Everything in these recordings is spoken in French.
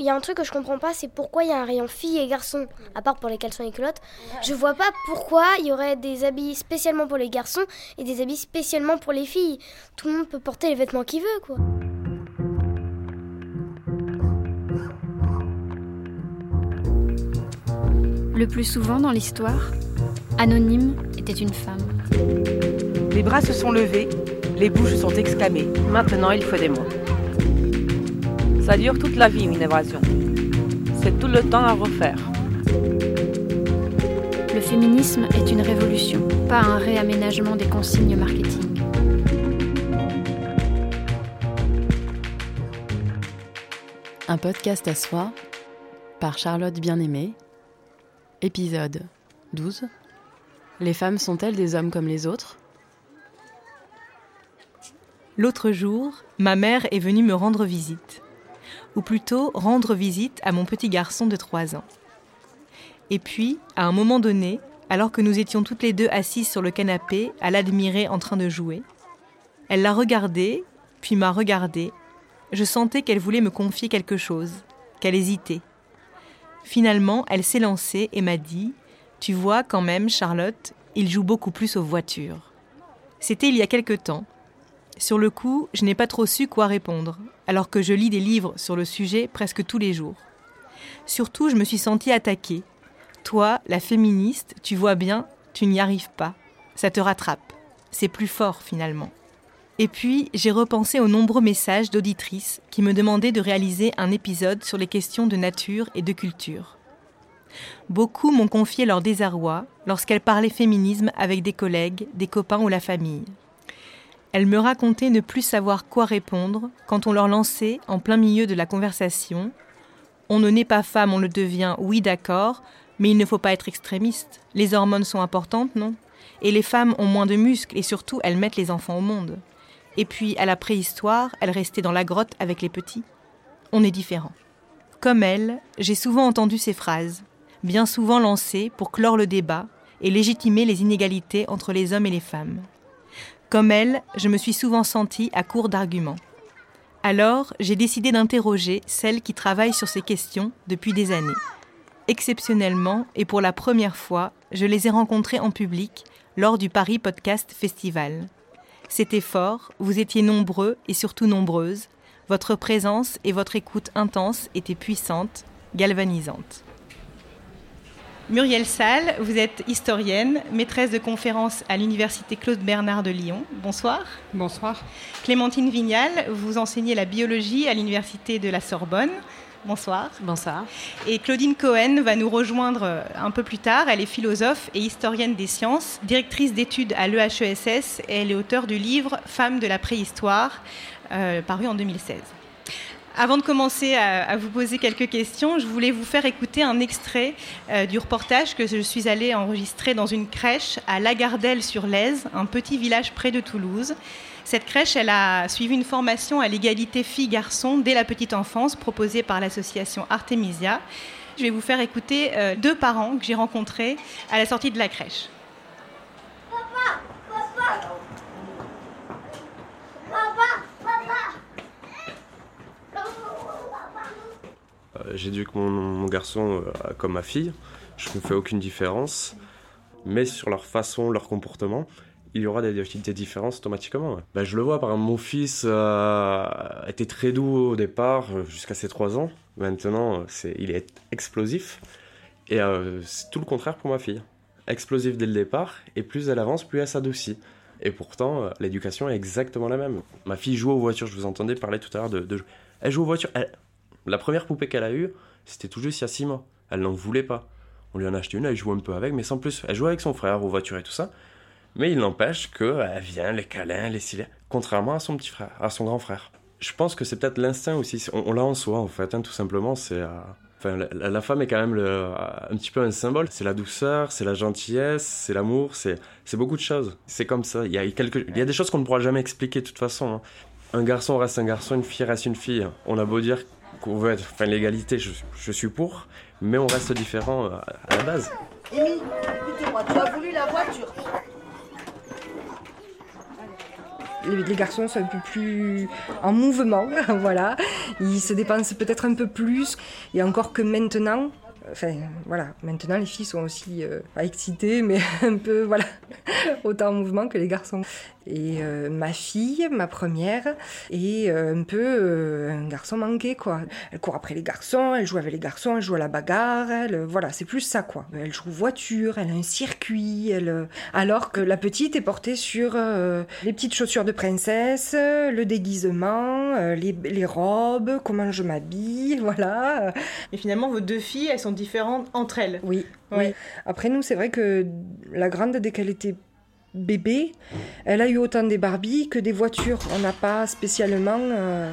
Il y a un truc que je comprends pas, c'est pourquoi il y a un rayon filles et garçons, à part pour les caleçons et culottes. Je vois pas pourquoi il y aurait des habits spécialement pour les garçons et des habits spécialement pour les filles. Tout le monde peut porter les vêtements qu'il veut, quoi. Le plus souvent dans l'histoire, Anonyme était une femme. Les bras se sont levés, les bouches sont exclamées. Maintenant, il faut des mots. Ça dure toute la vie, une évasion. C'est tout le temps à refaire. Le féminisme est une révolution, pas un réaménagement des consignes marketing. Un podcast à soi par Charlotte Bien-Aimée. Épisode 12. Les femmes sont-elles des hommes comme les autres? L'autre jour, ma mère est venue me rendre visite ou plutôt rendre visite à mon petit garçon de 3 ans. Et puis, à un moment donné, alors que nous étions toutes les deux assises sur le canapé à l'admirer en train de jouer, elle l'a regardé, puis m'a regardé. Je sentais qu'elle voulait me confier quelque chose, qu'elle hésitait. Finalement, elle s'est lancée et m'a dit Tu vois, quand même, Charlotte, il joue beaucoup plus aux voitures. C'était il y a quelque temps, sur le coup, je n'ai pas trop su quoi répondre, alors que je lis des livres sur le sujet presque tous les jours. Surtout, je me suis sentie attaquée. Toi, la féministe, tu vois bien, tu n'y arrives pas. Ça te rattrape. C'est plus fort finalement. Et puis, j'ai repensé aux nombreux messages d'auditrices qui me demandaient de réaliser un épisode sur les questions de nature et de culture. Beaucoup m'ont confié leur désarroi lorsqu'elles parlaient féminisme avec des collègues, des copains ou la famille. Elle me racontait ne plus savoir quoi répondre quand on leur lançait, en plein milieu de la conversation, On ne naît pas femme, on le devient, oui d'accord, mais il ne faut pas être extrémiste. Les hormones sont importantes, non? Et les femmes ont moins de muscles et surtout elles mettent les enfants au monde. Et puis, à la préhistoire, elles restaient dans la grotte avec les petits. On est différent. Comme elle, j'ai souvent entendu ces phrases, bien souvent lancées pour clore le débat et légitimer les inégalités entre les hommes et les femmes. Comme elle, je me suis souvent sentie à court d'arguments. Alors, j'ai décidé d'interroger celles qui travaillent sur ces questions depuis des années. Exceptionnellement, et pour la première fois, je les ai rencontrées en public lors du Paris Podcast Festival. C'était fort, vous étiez nombreux et surtout nombreuses, votre présence et votre écoute intense étaient puissantes, galvanisantes. Muriel Salle, vous êtes historienne, maîtresse de conférences à l'Université Claude Bernard de Lyon. Bonsoir. Bonsoir. Clémentine Vignal, vous enseignez la biologie à l'Université de la Sorbonne. Bonsoir. Bonsoir. Et Claudine Cohen va nous rejoindre euh, un peu plus tard. Elle est philosophe et historienne des sciences, directrice d'études à l'EHESS et elle est auteure du livre Femmes de la préhistoire, euh, paru en 2016. Avant de commencer à, vous poser quelques questions, je voulais vous faire écouter un extrait euh, du reportage que je suis allée enregistrer dans une crèche à Lagardelle-sur-Lèze, un petit village près de Toulouse. Cette crèche, elle a suivi une formation à l'égalité filles-garçons dès la petite enfance proposée par l'association Artemisia. Je vais vous faire écouter euh, deux parents que j'ai rencontrés à la sortie de la crèche. Euh, j'éduque mon, mon garçon euh, comme ma fille. Je ne fais aucune différence. Mais sur leur façon, leur comportement, il y aura des, des différences automatiquement. Ben, je le vois, par exemple, mon fils euh, était très doux au départ, jusqu'à ses 3 ans. Maintenant, c'est, il est explosif. Et c'est tout le contraire pour ma fille. Explosif dès le départ, et plus elle avance, plus elle s'adoucit. Et pourtant, l'éducation est exactement la même. Ma fille joue aux voitures, je vous entendais parler tout à l'heure de, de... Elle joue aux voitures, elle, la première poupée qu'elle a eue, c'était tout juste il y a 6 mois. Elle n'en voulait pas. On lui en a acheté une, elle joue un peu avec, mais sans plus. Elle joue avec son frère aux voitures et tout ça. Mais il n'empêche qu'elle vient, les câlins, les cils, contrairement à son petit frère, à son grand frère. Je pense que c'est peut-être l'instinct aussi. On, l'a en soi, en fait, hein, tout simplement. C'est. Euh, enfin, la, femme est quand même un petit peu un symbole. C'est la douceur, c'est la gentillesse, c'est l'amour, c'est beaucoup de choses. C'est comme ça. Il y, a il y a des choses qu'on ne pourra jamais expliquer de toute façon. Hein. Un garçon reste un garçon, une fille reste une fille. On a beau dire qu'on veut être, enfin l'égalité, je, je, suis pour, mais on reste différent euh, à, la base. Amy, écoutez-moi, tu as voulu la voiture. les, garçons sont un peu plus en mouvement, voilà. Ils se dépensent peut-être un peu plus. Et encore que maintenant, Enfin, voilà, maintenant les filles sont aussi euh, pas excitées, mais un peu, voilà, autant en mouvement que les garçons. Et euh, ma fille, ma première, est euh, un peu un garçon manqué, quoi. Elle court après les garçons, elle joue avec les garçons, elle joue à la bagarre, elle, voilà, c'est plus ça, quoi. Elle joue voiture, elle a un circuit, alors que la petite est portée sur les petites chaussures de princesse, le déguisement, les, les robes, comment je m'habille, voilà. Et finalement, vos deux filles, elles sont différentes entre elles. Oui. oui. Après, nous, c'est vrai que la grande, dès qu'elle était bébé, elle a eu autant des Barbies que des voitures. On n'a pas spécialement. Euh,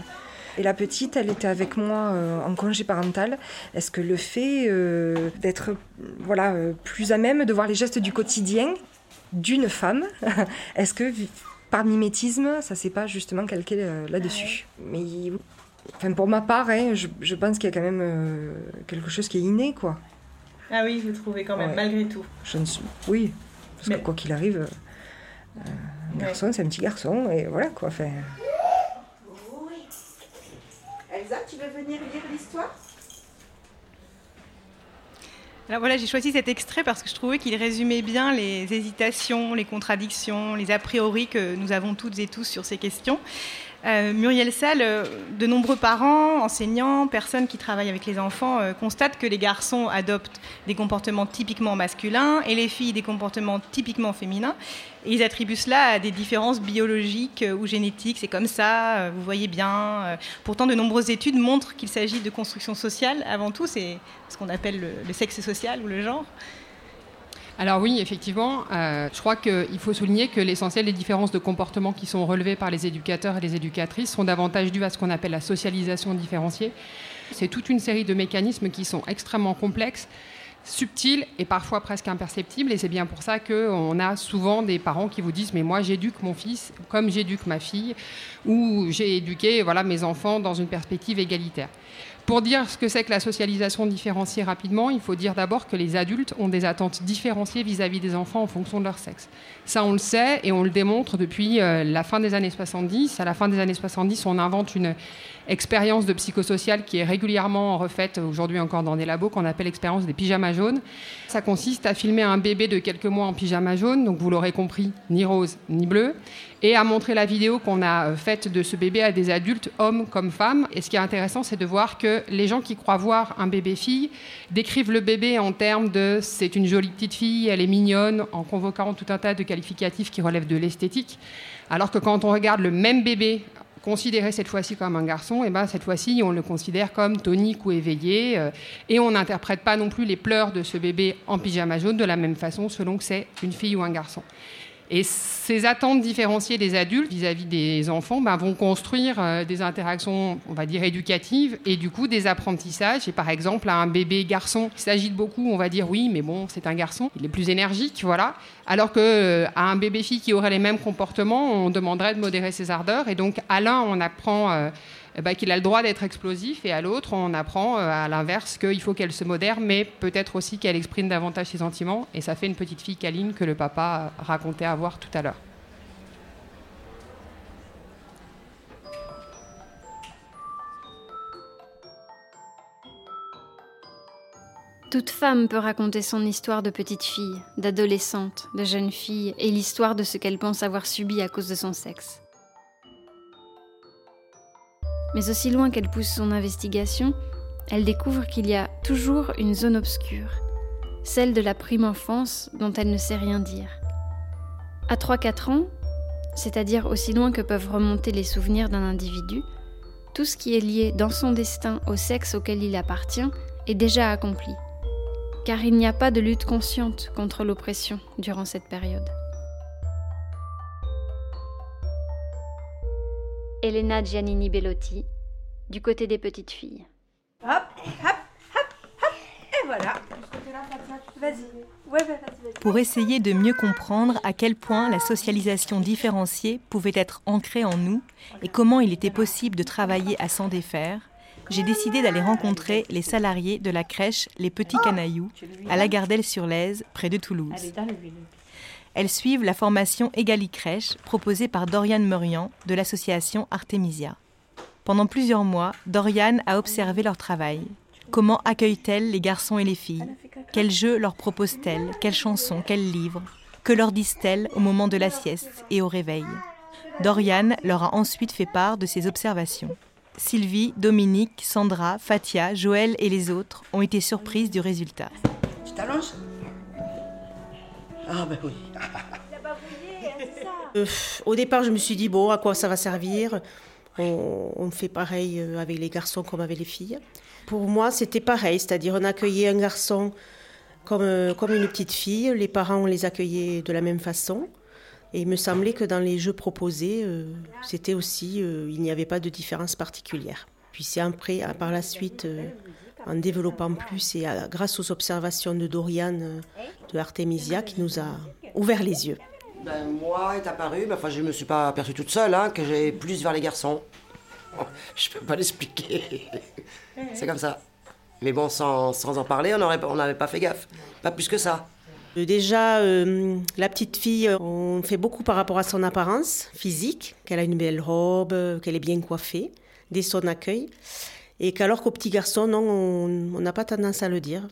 et la petite, elle était avec moi euh, en congé parental. Est-ce que le fait euh, d'être voilà, plus à même de voir les gestes du quotidien d'une femme, est-ce que par mimétisme, ça s'est pas justement calqué là-dessus? Mais Enfin, pour ma part, hein, je, pense qu'il y a quand même euh, quelque chose qui est inné, quoi. Ah oui, vous trouvez quand même, malgré tout. Je ne suis... Oui, parce que quoi qu'il arrive, euh, un garçon, c'est un petit garçon, et voilà, quoi. Enfin... Oui. Elsa, tu veux venir lire l'histoire? Alors voilà, j'ai choisi cet extrait parce que je trouvais qu'il résumait bien les hésitations, les contradictions, les a priori que nous avons toutes et tous sur ces questions. Euh, Muriel Salle, euh, de nombreux parents, enseignants, personnes qui travaillent avec les enfants euh, constatent que les garçons adoptent des comportements typiquement masculins et les filles des comportements typiquement féminins. Ils attribuent cela à des différences biologiques ou génétiques. C'est comme ça, vous voyez bien. Pourtant, de nombreuses études montrent qu'il s'agit de construction sociale avant tout. C'est ce qu'on appelle le sexe social ou le genre. Alors oui, effectivement, euh, je crois qu'il faut souligner que l'essentiel des différences de comportement qui sont relevées par les éducateurs et les éducatrices sont davantage dues à ce qu'on appelle la socialisation différenciée. C'est toute une série de mécanismes qui sont extrêmement complexes subtils et parfois presque imperceptibles. Et c'est bien pour ça qu'on a souvent des parents qui vous disent Mais moi, j'éduque mon fils comme j'éduque ma fille, ou j'ai éduqué voilà, mes enfants dans une perspective égalitaire. Pour dire ce que c'est que la socialisation différenciée rapidement, il faut dire d'abord que les adultes ont des attentes différenciées vis-à-vis des enfants en fonction de leur sexe. Ça, on le sait et on le démontre depuis euh, la fin des années 70. À la fin des années 70, on invente une expérience de psychosocial qui est régulièrement refaite aujourd'hui encore dans des labos qu'on appelle l'expérience des pyjamas jaunes. Ça consiste à filmer un bébé de quelques mois en pyjama jaune, donc vous l'aurez compris, ni rose ni bleu, et à montrer la vidéo qu'on a euh, faite de ce bébé à des adultes, hommes comme femmes. Et ce qui est intéressant, c'est de voir que les gens qui croient voir un bébé fille décrivent le bébé en termes de c'est une jolie petite fille, elle est mignonne, en convoquant tout un tas de qualificatifs qui relèvent de l'esthétique. Alors que quand on regarde le même bébé considéré cette fois-ci comme un garçon, et eh ben cette fois-ci on le considère comme tonique ou éveillé, euh, et on n'interprète pas non plus les pleurs de ce bébé en pyjama jaune de la même façon selon que c'est une fille ou un garçon. Et ces attentes différenciées des adultes vis-à-vis des enfants ben, vont construire euh, des interactions, on va dire, éducatives et du coup des apprentissages. Et par exemple, à un bébé garçon qui s'agite beaucoup, on va dire oui, mais bon, c'est un garçon, il est plus énergique, voilà. Alors qu'à euh, un bébé fille qui aurait les mêmes comportements, on demanderait de modérer ses ardeurs. Et donc, à l'un, on apprend. Euh, eh ben, qu'il a le droit d'être explosif, et à l'autre, on apprend euh, à l'inverse qu'il faut qu'elle se modère, mais peut-être aussi qu'elle exprime davantage ses sentiments, et ça fait une petite fille câline que le papa racontait avoir tout à l'heure. Toute femme peut raconter son histoire de petite fille, d'adolescente, de jeune fille, et l'histoire de ce qu'elle pense avoir subi à cause de son sexe. Mais aussi loin qu'elle pousse son investigation, elle découvre qu'il y a toujours une zone obscure, celle de la prime enfance dont elle ne sait rien dire. À 3-4 ans, c'est-à-dire aussi loin que peuvent remonter les souvenirs d'un individu, tout ce qui est lié dans son destin au sexe auquel il appartient est déjà accompli, car il n'y a pas de lutte consciente contre l'oppression durant cette période. Elena Giannini Bellotti, du côté des petites filles. Hop, hop, hop, hop, et voilà. Vas-y. Pour essayer de mieux comprendre à quel point la socialisation différenciée pouvait être ancrée en nous et comment il était possible de travailler à s'en défaire, j'ai décidé d'aller rencontrer les salariés de la crèche Les Petits Canailloux à la Gardelle-sur-Lèze, près de Toulouse. Elles suivent la formation Egali Crèche proposée par Dorian Murian de l'association Artemisia. Pendant plusieurs mois, Dorian a observé leur travail. Comment accueille-t-elle les garçons et les filles? Quels jeux leur propose-t-elle Quelles chansons? Quels livres? Que leur disent-elles au moment de la sieste et au réveil? Dorian leur a ensuite fait part de ses observations. Sylvie, Dominique, Sandra, Fatia, Joël et les autres ont été surprises du résultat. Ah ben oui. Euh, au départ, je me suis dit, bon, à quoi ça va servir? On, on fait pareil euh, avec les garçons comme avec les filles. Pour moi, c'était pareil, c'est-à-dire on accueillait un garçon comme, euh, comme une petite fille, les parents on les accueillait de la même façon. Et il me semblait que dans les jeux proposés, euh, c'était aussi, euh, il n'y avait pas de différence particulière. Puis c'est après, par la suite, en développant plus et à- grâce aux observations de Dorian euh, de Artemisia qui nous a ouvert les yeux. Ben, moi est apparu, mais enfin, je ne me suis pas aperçue toute seule, hein, que j'ai plus vers les garçons. Je peux pas l'expliquer. C'est comme ça. Mais bon, sans, sans en parler, on n'avait pas fait gaffe. Pas plus que ça. Euh, Déjà, euh, la petite fille, on fait beaucoup par rapport à son apparence physique, qu'elle a une belle robe, qu'elle est bien coiffée, dès son accueil. Et qu'alors qu'au petit garçon, non, on n'a pas tendance à le dire.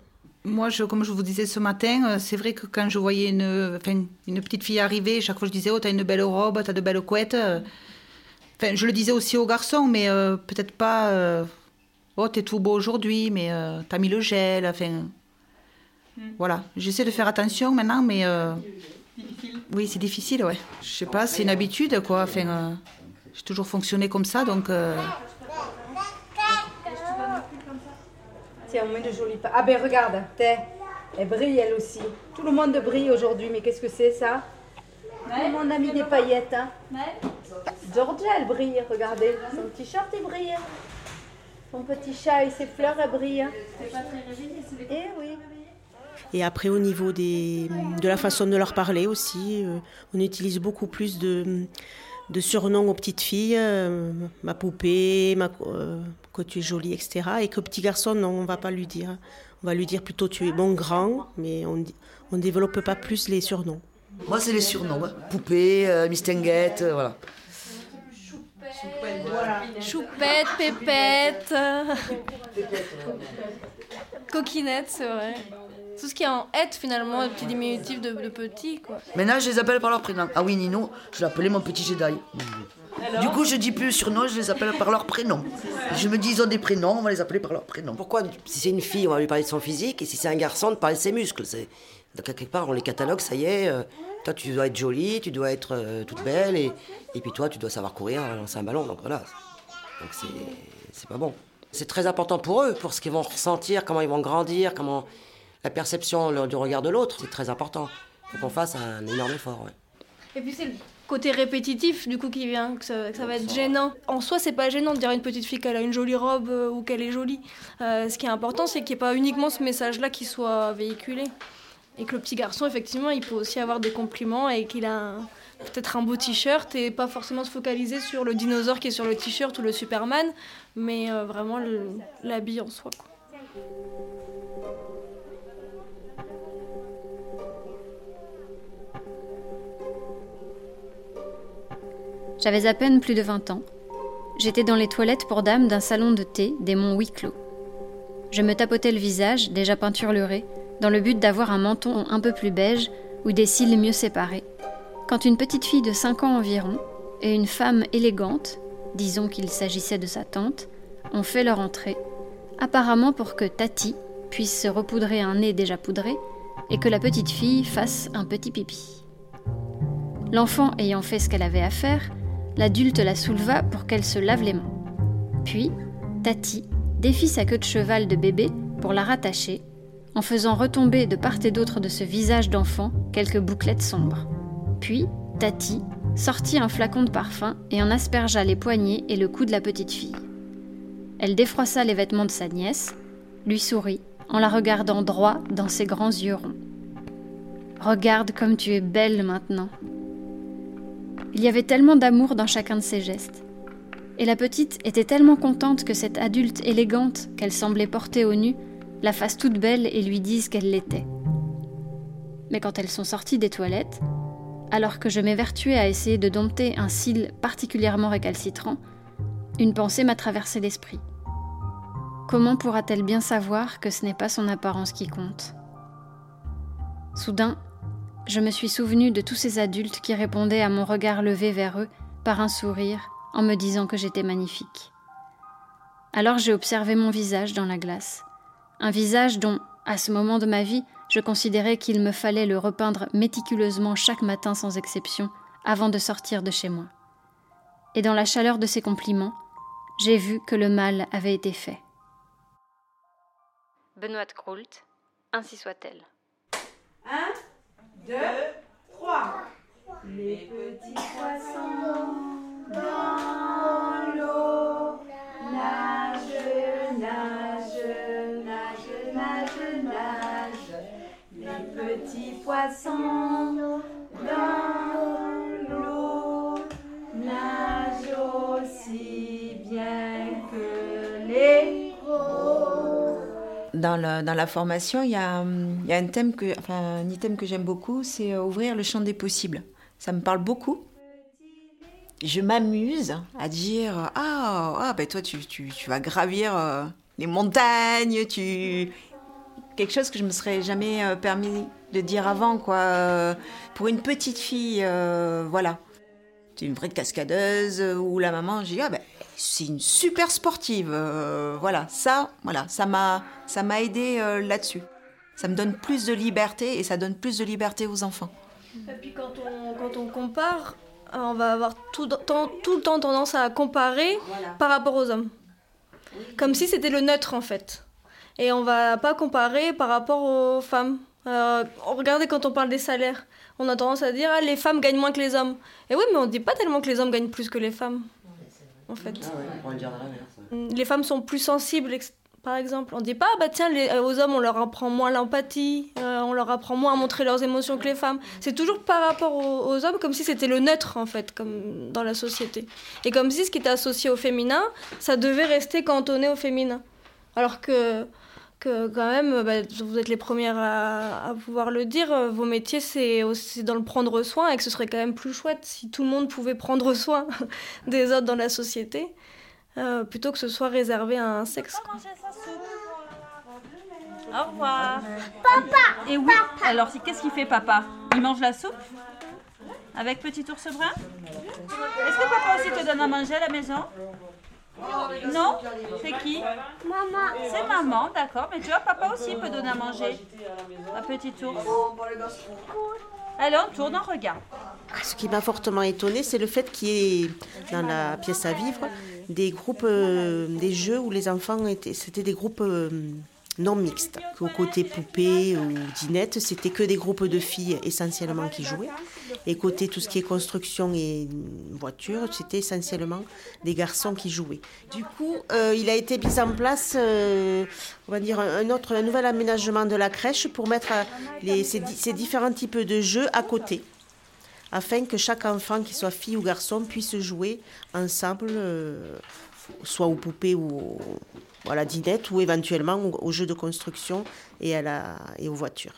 Moi, je, comme je vous disais ce matin, euh, c'est vrai que quand je voyais une, enfin, une petite fille arriver, chaque fois je disais Oh, t'as une belle robe, t'as de belles couettes. Enfin, je le disais aussi aux garçons, mais euh, peut-être pas euh, Oh, t'es tout beau aujourd'hui, mais euh, t'as mis le gel. Enfin, voilà. J'essaie de faire attention maintenant, mais. euh, Oui, c'est difficile, ouais. Je sais pas, c'est une habitude, quoi. Enfin, euh, j'ai toujours fonctionné comme ça, donc. euh, Tiens, on met de jolies Ah ben regarde, t'es. Elle brille elle aussi. Tout le monde brille aujourd'hui, mais qu'est-ce que c'est ça? Tout le monde a mis des paillettes. Hein. Georgia, elle brille, regardez. Son t-shirt, il brille. Son petit chat et ses fleurs, elles brillent. Eh oui. Et après, au niveau des, de la façon de leur parler aussi, euh, on utilise beaucoup plus de, de surnoms aux petites filles, euh, ma poupée, ma, euh, que tu es jolie, etc. Et qu'au petit garçon, non, on ne va pas lui dire. On va lui dire plutôt tu es bon grand, mais on ne développe pas plus les surnoms. Moi, c'est les surnoms. hein. Poupée, euh, Mistinguette, euh, voilà. Choupette, pépette, coquinette, c'est vrai. Tout ce qui est en être finalement, un petit diminutif de, de petit quoi. Maintenant, je les appelle par leur prénom. Ah oui, Nino, je l'appelais mon petit Jedi. Du coup, je dis plus surnom, je les appelle par leur prénom. Je me dis, ils ont des prénoms, on va les appeler par leur prénom. Pourquoi, si c'est une fille, on va lui parler de son physique, et si c'est un garçon, de parler de ses muscles c'est... Donc, quelque part, on les catalogue, ça y est, euh, toi, tu dois être jolie, tu dois être euh, toute belle, et, et puis toi, tu dois savoir courir, lancer un ballon, donc voilà. Donc, c'est, c'est pas bon. C'est très important pour eux, pour ce qu'ils vont ressentir, comment ils vont grandir, comment la perception du regard de l'autre, c'est très important. Il faut qu'on fasse un énorme effort. Et puis c'est le côté répétitif du coup qui vient, que ça, va être gênant. En soi, c'est pas gênant de dire à une petite fille qu'elle a une jolie robe euh, ou qu'elle est jolie. Euh, ce qui est important, c'est qu'il n'y ait pas uniquement ce message-là qui soit véhiculé. Et que le petit garçon, effectivement, il peut aussi avoir des compliments et qu'il a peut-être un beau t-shirt et pas forcément se focaliser sur le dinosaure qui est sur le t-shirt ou le Superman, mais euh, vraiment l'habit en soi. J'avais à peine plus de 20 ans. J'étais dans les toilettes pour dames d'un salon de thé des monts Wicklow. Je me tapotais le visage, déjà peinturluré, dans le but d'avoir un menton un peu plus beige ou des cils mieux séparés, quand une petite fille de 5 ans environ et une femme élégante, disons qu'il s'agissait de sa tante, ont fait leur entrée, apparemment pour que Tati puisse se repoudrer un nez déjà poudré et que la petite fille fasse un petit pipi. L'enfant ayant fait ce qu'elle avait à faire, l'adulte la souleva pour qu'elle se lave les mains. Puis, Tati défit sa queue de cheval de bébé pour la rattacher, en faisant retomber de part et d'autre de ce visage d'enfant quelques bouclettes sombres. Puis, Tati sortit un flacon de parfum et en aspergea les poignets et le cou de la petite fille. Elle défroissa les vêtements de sa nièce, lui sourit en la regardant droit dans ses grands yeux ronds. Regarde comme tu es belle maintenant. Il y avait tellement d'amour dans chacun de ses gestes. Et la petite était tellement contente que cette adulte élégante qu'elle semblait porter au nu la fasse toute belle et lui dise qu'elle l'était. Mais quand elles sont sorties des toilettes, alors que je m'évertuais à essayer de dompter un cil particulièrement récalcitrant, une pensée m'a traversé l'esprit. Comment pourra-t-elle bien savoir que ce n'est pas son apparence qui compte? Soudain, je me suis souvenu de tous ces adultes qui répondaient à mon regard levé vers eux par un sourire en me disant que j'étais magnifique. Alors j'ai observé mon visage dans la glace, un visage dont, à ce moment de ma vie, je considérais qu'il me fallait le repeindre méticuleusement chaque matin sans exception avant de sortir de chez moi. Et dans la chaleur de ces compliments, j'ai vu que le mal avait été fait. Benoît Kroult, ainsi soit-elle. Un, deux, trois. Les petits poissons dans l'eau nagent, nagent, nagent, nagent, nagent. Les petits poissons dans l'eau nagent aussi bien Dans, la formation, il y, a, hum, un thème que, item que j'aime beaucoup, c'est euh, ouvrir le champ des possibles. Ça me parle beaucoup. Je m'amuse à dire ah, ah ben toi tu, tu, tu vas gravir euh, les montagnes, tu quelque chose que je me serais jamais euh, permis de dire avant quoi. Pour une petite fille, voilà, c'est une vraie cascadeuse ou la maman, j'ai dit ah ben c'est une super sportive, euh, voilà ça, voilà ça m'a ça m'a aidé euh, là-dessus. Ça me donne plus de liberté et ça donne plus de liberté aux enfants. Et puis quand on, quand on compare, euh, on va avoir tout, le temps- tout le temps tendance à comparer par rapport aux hommes. Comme si c'était le neutre en fait. Et on va pas comparer par rapport aux femmes. Euh, regardez quand on parle des salaires, on a tendance à dire ah, les femmes gagnent moins que les hommes. Et oui, mais on dit pas tellement que les hommes gagnent plus que les femmes. En fait. Ah ouais, on pourrait le dire l'inverse. Les femmes sont plus sensibles, par exemple. On dit pas, ah bah tiens, les- aux hommes, on leur apprend moins l'empathie, euh, on leur apprend moins à montrer leurs émotions que les femmes. C'est toujours par rapport aux, aux hommes, comme si c'était le neutre, en fait, comme dans la société. Et comme si ce qui était associé au féminin, ça devait rester cantonné au féminin. Alors que, quand même, bah, vous êtes les premières à, pouvoir le dire, euh, vos métiers, c'est aussi dans le prendre soin, et que ce serait quand même plus chouette si tout le monde pouvait prendre soin des autres dans la société. Euh, plutôt que ce soit réservé à un sexe. Au revoir. Papa Et oui, alors qu'est-ce qu'il fait papa? Il mange la soupe? Avec petit ours brun? Est-ce que papa aussi te donne à manger à la maison? Non? C'est qui? Maman. C'est maman, d'accord. Mais tu vois, papa aussi peut donner à manger à petit ours. Allez, on tourne, on regarde. Ce qui m'a fortement étonné, c'est le fait qu'il y ait dans la pièce à vivre des groupes, euh, des jeux où les enfants étaient, c'était des groupes euh, non mixtes. Au côté poupée ou dinette, c'était que des groupes de filles essentiellement qui jouaient. Et côté tout ce qui est construction et voiture, c'était essentiellement des garçons qui jouaient. Du coup, euh, il a été mis en place, euh, on va dire, un autre, un nouvel aménagement de la crèche pour mettre euh, ces, di- ces différents types de jeux à côté afin que chaque enfant, qu'il soit fille ou garçon, puisse jouer ensemble, soit aux poupées ou au- ou à la dinette, ou éventuellement aux, jeux de construction et, à la, et aux voitures.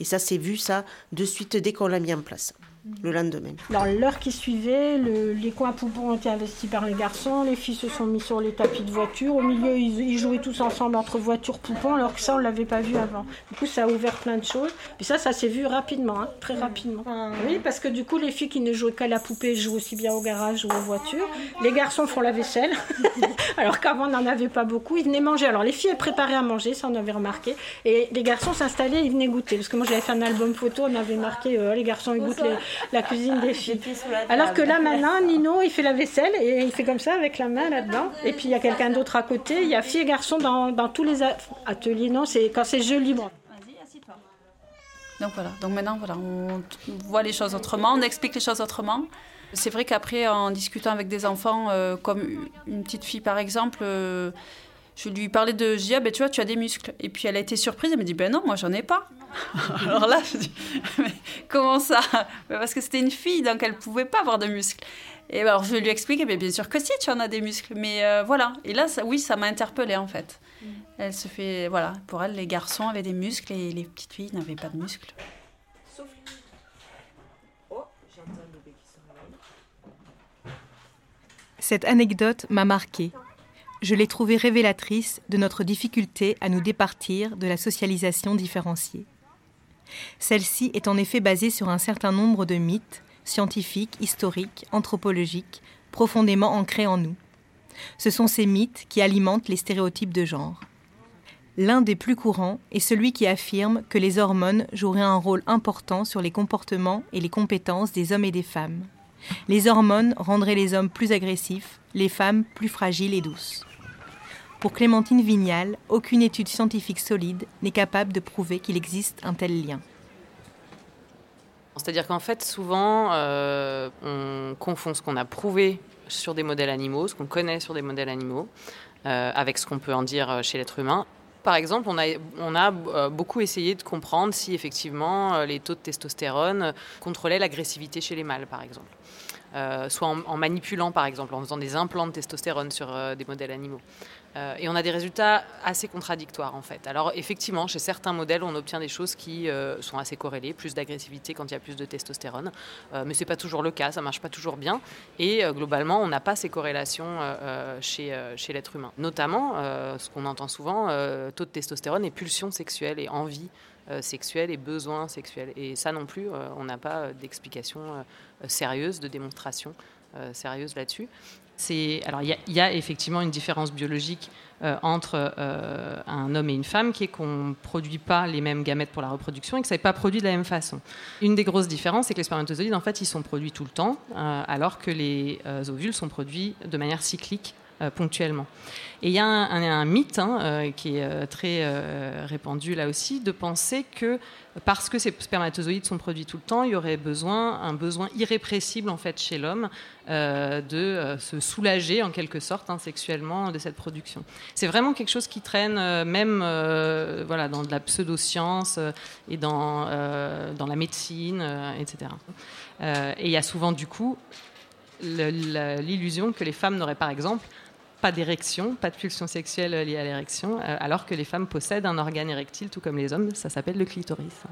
Et ça, c'est vu, ça, de suite, dès qu'on l'a mis en place, le lendemain. Dans l'heure qui suivait, le- les coins poupons ont été investis par les garçons, les filles se sont mis sur les tapis de voiture. Au milieu, ils, ils jouaient tous ensemble entre voitures poupons, alors que ça, on ne l'avait pas vu avant. Du coup, ça a ouvert plein de choses. Puis ça, ça s'est vu rapidement, hein, très rapidement. Oui, parce que du coup, les filles qui ne jouaient qu'à la poupée jouent aussi bien au garage ou aux voitures. Les garçons font la vaisselle, alors qu'avant, on n'en avait pas beaucoup. Ils venaient manger. Alors, les filles, elles préparaient à manger, ça, on avait remarqué. Et les garçons s'installaient, ils venaient goûter. Parce que moi, j'avais fait un album photo, on avait marqué euh, les garçons, ils goûtent les- la cuisine des filles. Alors que là, maintenant, Nino, il fait la vaisselle et il fait comme ça avec la main là-dedans. Et puis, il y a quelqu'un d'autre à côté. Il y a filles et garçons dans, dans tous les ateliers. Non, c'est quand c'est jeu libre. Donc voilà, donc maintenant voilà, on voit les choses autrement, on explique les choses autrement. C'est vrai qu'après, en discutant avec des enfants, euh, comme une petite fille par exemple, euh, je lui parlais de, je ah, ben tu vois, tu as des muscles. Et puis elle a été surprise, elle me dit, ben non, moi j'en ai pas. Alors là, je dis, mais comment ça? Parce que c'était une fille, donc elle pouvait pas avoir de muscles. Et alors je lui explique, mais bien sûr que si, tu en as des muscles. Mais euh, voilà. Et là, oui, ça m'a interpellée en fait. Elle se fait, voilà, pour elle, les garçons avaient des muscles et les petites filles n'avaient pas de muscles. Cette anecdote m'a marquée. Je l'ai trouvée révélatrice de notre difficulté à nous départir de la socialisation différenciée. Celle-ci est en effet basée sur un certain nombre de mythes, scientifiques, historiques, anthropologiques, profondément ancrés en nous. Ce sont ces mythes qui alimentent les stéréotypes de genre. L'un des plus courants est celui qui affirme que les hormones joueraient un rôle important sur les comportements et les compétences des hommes et des femmes. Les hormones rendraient les hommes plus agressifs, les femmes plus fragiles et douces. Pour Clémentine Vignal, aucune étude scientifique solide n'est capable de prouver qu'il existe un tel lien. C'est-à-dire qu'en fait, souvent, euh, on confond ce qu'on a prouvé sur des modèles animaux, ce qu'on connaît sur des modèles animaux, euh, avec ce qu'on peut en dire chez l'être humain. Par exemple, on a, euh, beaucoup essayé de comprendre si effectivement les taux de testostérone contrôlaient l'agressivité chez les mâles, par exemple. soit en, manipulant, par exemple, en faisant des implants de testostérone sur des modèles animaux. Euh, et on a des résultats assez contradictoires en fait. Alors effectivement, chez certains modèles, on obtient des choses qui euh, sont assez corrélées, plus d'agressivité quand il y a plus de testostérone, euh, mais ce n'est pas toujours le cas, ça marche pas toujours bien. Et globalement, on n'a pas ces corrélations chez, chez l'être humain. Notamment, ce qu'on entend souvent, taux de testostérone et pulsion sexuelle et envie sexuelle et besoin sexuel. Et ça non plus, on n'a pas d'explication sérieuse, de démonstration sérieuse là-dessus alors il y, a effectivement une différence biologique euh, entre euh, un homme et une femme qui est qu'on ne produit pas les mêmes gamètes pour la reproduction et que ça n'est pas produit de la même façon. Une des grosses différences, c'est que les spermatozoïdes, en fait, ils sont produits tout le temps, euh, alors que les ovules sont produits de manière cyclique ponctuellement. Et il y a un, mythe hein, qui est très répandu là aussi, de penser que parce que ces spermatozoïdes sont produits tout le temps, il y aurait besoin, un besoin irrépressible en fait chez l'homme euh, de euh, se soulager en quelque sorte hein, sexuellement de cette production. C'est vraiment quelque chose qui traîne euh, même voilà, dans de la pseudoscience et dans, dans la médecine, etc. et il y a souvent du coup l'illusion que les femmes n'auraient par exemple pas d'érection, pas de pulsion sexuelle liée à l'érection, euh, alors que les femmes possèdent un organe érectile tout comme les hommes, ça s'appelle le clitoris.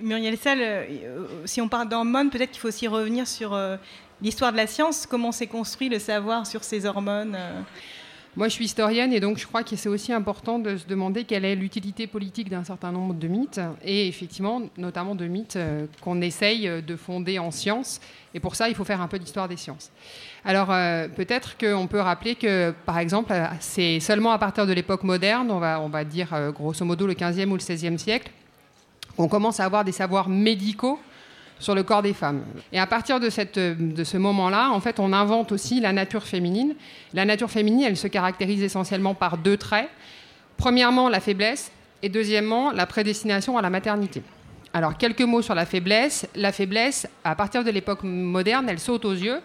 Muriel Salle, euh, si on parle d'hormones, peut-être qu'il faut aussi revenir sur euh, l'histoire de la science, comment s'est construit le savoir sur ces hormones moi, je suis historienne et donc je crois que c'est aussi important de se demander quelle est l'utilité politique d'un certain nombre de mythes et effectivement, notamment de mythes qu'on essaye de fonder en science. Et pour ça, il faut faire un peu d'histoire des sciences. Alors euh, peut-être qu'on peut rappeler que, par exemple, euh, c'est seulement à partir de l'époque moderne, on va, on va dire euh, grosso modo le 15e ou le 16e siècle, qu'on commence à avoir des savoirs médicaux sur le corps des femmes. Et à partir de, cette, de ce moment-là, en fait, on invente aussi la nature féminine. La nature féminine, elle se caractérise essentiellement par deux traits. Premièrement, la faiblesse, et deuxièmement, la prédestination à la maternité. Alors, quelques mots sur la faiblesse. La faiblesse, à partir de l'époque moderne, elle saute aux yeux.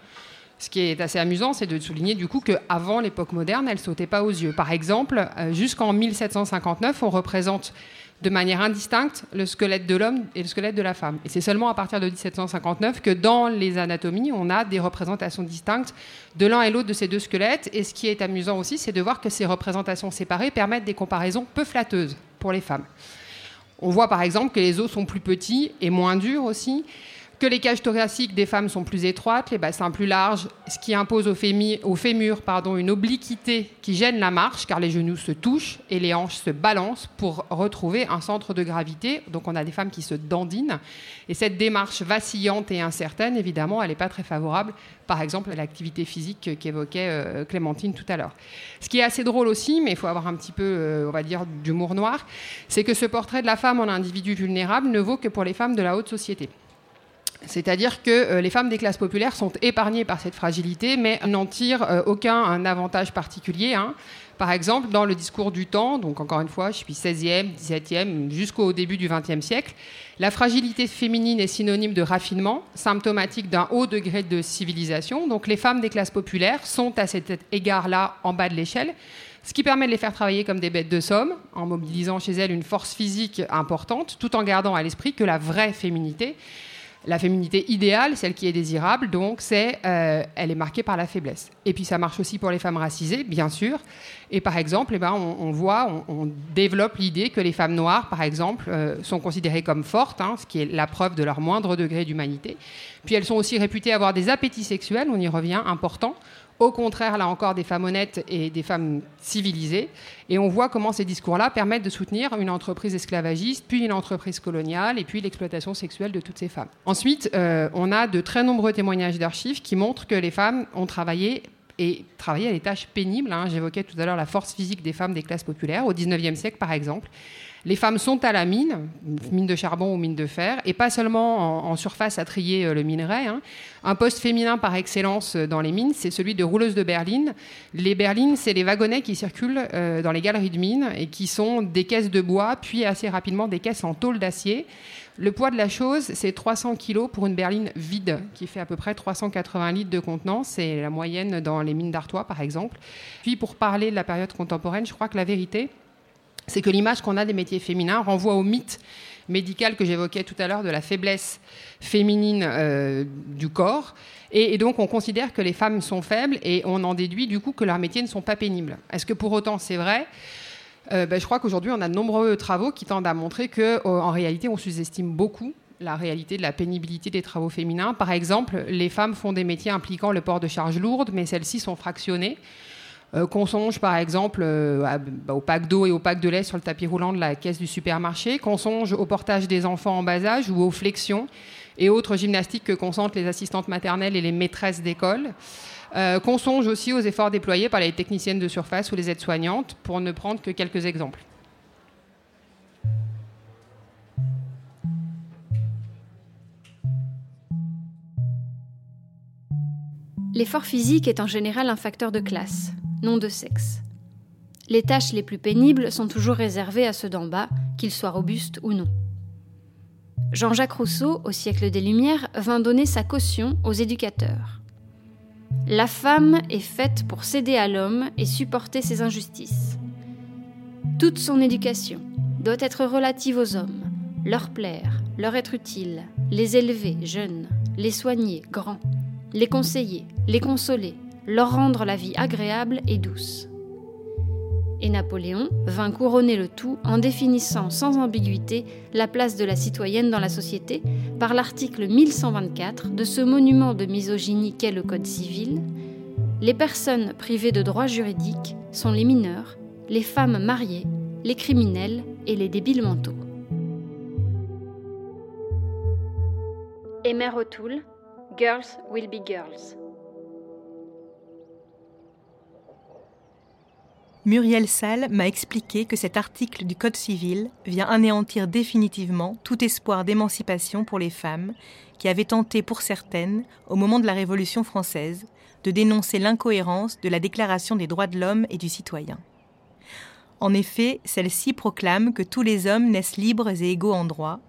Ce qui est assez amusant, c'est de souligner du coup qu'avant l'époque moderne, elle sautait pas aux yeux. Par exemple, euh, jusqu'en 1759, on représente de manière indistincte le squelette de l'homme et le squelette de la femme. Et c'est seulement à partir de 1759 que dans les anatomies, on a des représentations distinctes de l'un et l'autre de ces deux squelettes. Et ce qui est amusant aussi, c'est de voir que ces représentations séparées permettent des comparaisons peu flatteuses pour les femmes. On voit par exemple que les os sont plus petits et moins durs aussi, que les cages thoraciques des femmes sont plus étroites, les bassins plus larges, ce qui impose au, fémur pardon, une obliquité qui gêne la marche, car les genoux se touchent et les hanches se balancent pour retrouver un centre de gravité. Donc on a des femmes qui se dandinent. Et cette démarche vacillante et incertaine, évidemment, elle n'est pas très favorable, par exemple, à l'activité physique qu'évoquait euh, Clémentine tout à l'heure. Ce qui est assez drôle aussi, mais il faut avoir un petit peu, euh, on va dire, d'humour noir, c'est que ce portrait de la femme en individu vulnérable ne vaut que pour les femmes de la haute société. C'est-à-dire que euh, les femmes des classes populaires sont épargnées par cette fragilité, mais n'en tirent euh, aucun avantage particulier. Hein. Par exemple, dans le discours du temps, donc encore une fois, je suis 16e, 17e, jusqu'au début du 20e siècle, la fragilité féminine est synonyme de raffinement, symptomatique d'un haut degré de civilisation. Donc les femmes des classes populaires sont à cet égard-là en bas de l'échelle, ce qui permet de les faire travailler comme des bêtes de somme, en mobilisant chez elles une force physique importante, tout en gardant à l'esprit que la vraie féminité, la féminité idéale, celle qui est désirable, donc c'est, euh, elle est marquée par la faiblesse. Et puis ça marche aussi pour les femmes racisées, bien sûr. Et par exemple, eh ben, on, voit, on, développe l'idée que les femmes noires, par exemple, euh, sont considérées comme fortes, hein, ce qui est la preuve de leur moindre degré d'humanité. Puis elles sont aussi réputées avoir des appétits sexuels, on y revient, importants, au contraire, là encore, des femmes honnêtes et des femmes civilisées. Et on voit comment ces discours-là permettent de soutenir une entreprise esclavagiste, puis une entreprise coloniale, et puis l'exploitation sexuelle de toutes ces femmes. Ensuite, euh, on a de très nombreux témoignages d'archives qui montrent que les femmes ont travaillé et travaillé à des tâches pénibles. Hein. J'évoquais tout à l'heure la force physique des femmes des classes populaires, au 19e siècle par exemple. Les femmes sont à la mine, mine de charbon ou mine de fer, et pas seulement en, surface à trier euh, le minerai. Hein. Un poste féminin par excellence euh, dans les mines, c'est celui de rouleuse de berline. Les berlines, c'est les wagonnets qui circulent euh, dans les galeries de mines et qui sont des caisses de bois, puis assez rapidement des caisses en tôle d'acier. Le poids de la chose, c'est 300 kg pour une berline vide, qui fait à peu près 380 litres de contenance. C'est la moyenne dans les mines d'Artois, par exemple. Puis, pour parler de la période contemporaine, je crois que la vérité, c'est que l'image qu'on a des métiers féminins renvoie au mythe médical que j'évoquais tout à l'heure de la faiblesse féminine euh, du corps. Et, donc on considère que les femmes sont faibles et on en déduit du coup que leurs métiers ne sont pas pénibles. Est-ce que pour autant c'est vrai? Euh, ben, Je crois qu'aujourd'hui on a de nombreux travaux qui tendent à montrer qu'en réalité on sous-estime beaucoup la réalité de la pénibilité des travaux féminins. Par exemple, les femmes font des métiers impliquant le port de charges lourdes, mais celles-ci sont fractionnées. Euh, qu'on songe par exemple euh, bah, au pack d'eau et au pack de lait sur le tapis roulant de la caisse du supermarché, qu'on songe au portage des enfants en bas âge ou aux flexions et autres gymnastiques que consentent les assistantes maternelles et les maîtresses d'école. Euh, qu'on songe aussi aux efforts déployés par les techniciennes de surface ou les aides-soignantes, pour ne prendre que quelques exemples. L'effort physique est en général un facteur de classe non de sexe. Les tâches les plus pénibles sont toujours réservées à ceux d'en bas, qu'ils soient robustes ou non. Jean-Jacques Rousseau, au siècle des Lumières, vint donner sa caution aux éducateurs. La femme est faite pour céder à l'homme et supporter ses injustices. Toute son éducation doit être relative aux hommes, leur plaire, leur être utile, les élever jeunes, les soigner grands, les conseiller, les consoler, leur rendre la vie agréable et douce. Et Napoléon vint couronner le tout en définissant sans ambiguïté la place de la citoyenne dans la société par l'article 1124 de ce monument de misogynie qu'est le Code civil. Les personnes privées de droits juridiques sont les mineurs, les femmes mariées, les criminels et les débiles mentaux. O'Toole, Girls Will Be Girls. Muriel Salle m'a expliqué que cet article du Code civil vient anéantir définitivement tout espoir d'émancipation pour les femmes qui avaient tenté pour certaines, au moment de la Révolution française, de dénoncer l'incohérence de la Déclaration des droits de l'homme et du citoyen. En effet, celle-ci proclame que tous les hommes naissent libres et égaux en droit,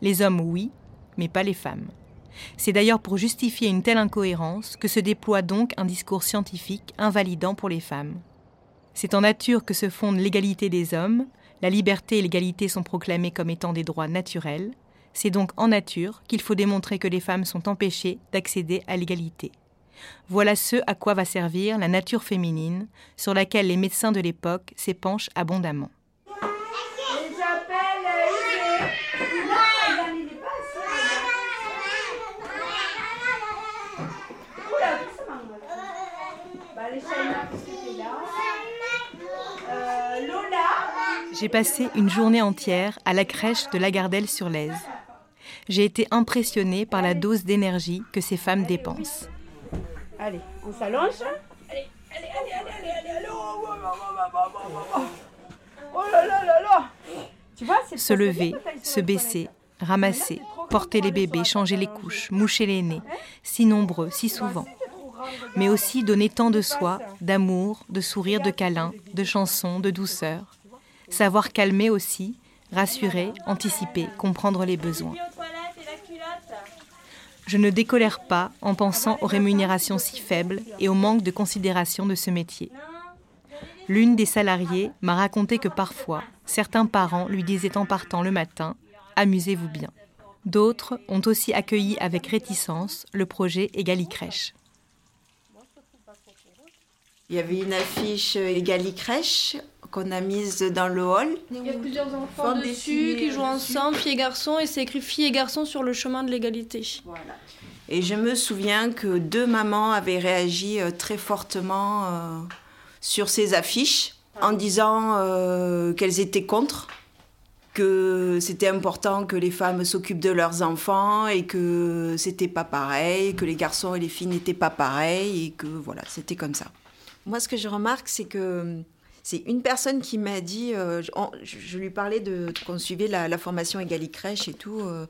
les hommes oui, mais pas les femmes. C'est d'ailleurs pour justifier une telle incohérence que se déploie donc un discours scientifique invalidant pour les femmes. C'est en nature que se fonde l'égalité des hommes, la liberté et l'égalité sont proclamées comme étant des droits naturels, c'est donc en nature qu'il faut démontrer que les femmes sont empêchées d'accéder à l'égalité. Voilà ce à quoi va servir la nature féminine, sur laquelle les médecins de l'époque s'épanchent abondamment. J'ai passé une journée entière à la crèche de Lagardelle-sur-Lèze. J'ai été impressionnée par la dose d'énergie que ces femmes dépensent. Allez, on s'allonge. Allez, allez, allez, allez, allez, allez, Oh là là là là Tu vois, Se lever, se baisser, ramasser, porter les bébés, changer les couches, moucher les nez, si nombreux, si souvent. Mais aussi donner tant de soi, d'amour, de sourires, de câlins, de chansons, de douceur savoir calmer aussi, rassurer, anticiper, comprendre les besoins. Je ne décolère pas en pensant aux rémunérations si faibles et au manque de considération de ce métier. L'une des salariées m'a raconté que parfois, certains parents lui disaient en partant le matin Amusez-vous bien. D'autres ont aussi accueilli avec réticence le projet Egali Crèche. Il y avait une affiche Egali Crèche qu'on a mise dans le hall. Il y a plusieurs enfants dessus qui jouent ensemble, filles et garçons, et c'est écrit filles et garçons sur le chemin de l'égalité. Voilà. Et je me souviens que deux mamans avaient réagi très fortement sur ces affiches en disant qu'elles étaient contre que c'était important que les femmes s'occupent de leurs enfants et que c'était pas pareil, que les garçons et les filles n'étaient pas pareils et que voilà, c'était comme ça. Moi, ce que je remarque, c'est que c'est une personne qui m'a dit, euh, je, lui parlais de qu'on suivait la, formation Égali Crèche et tout. Euh,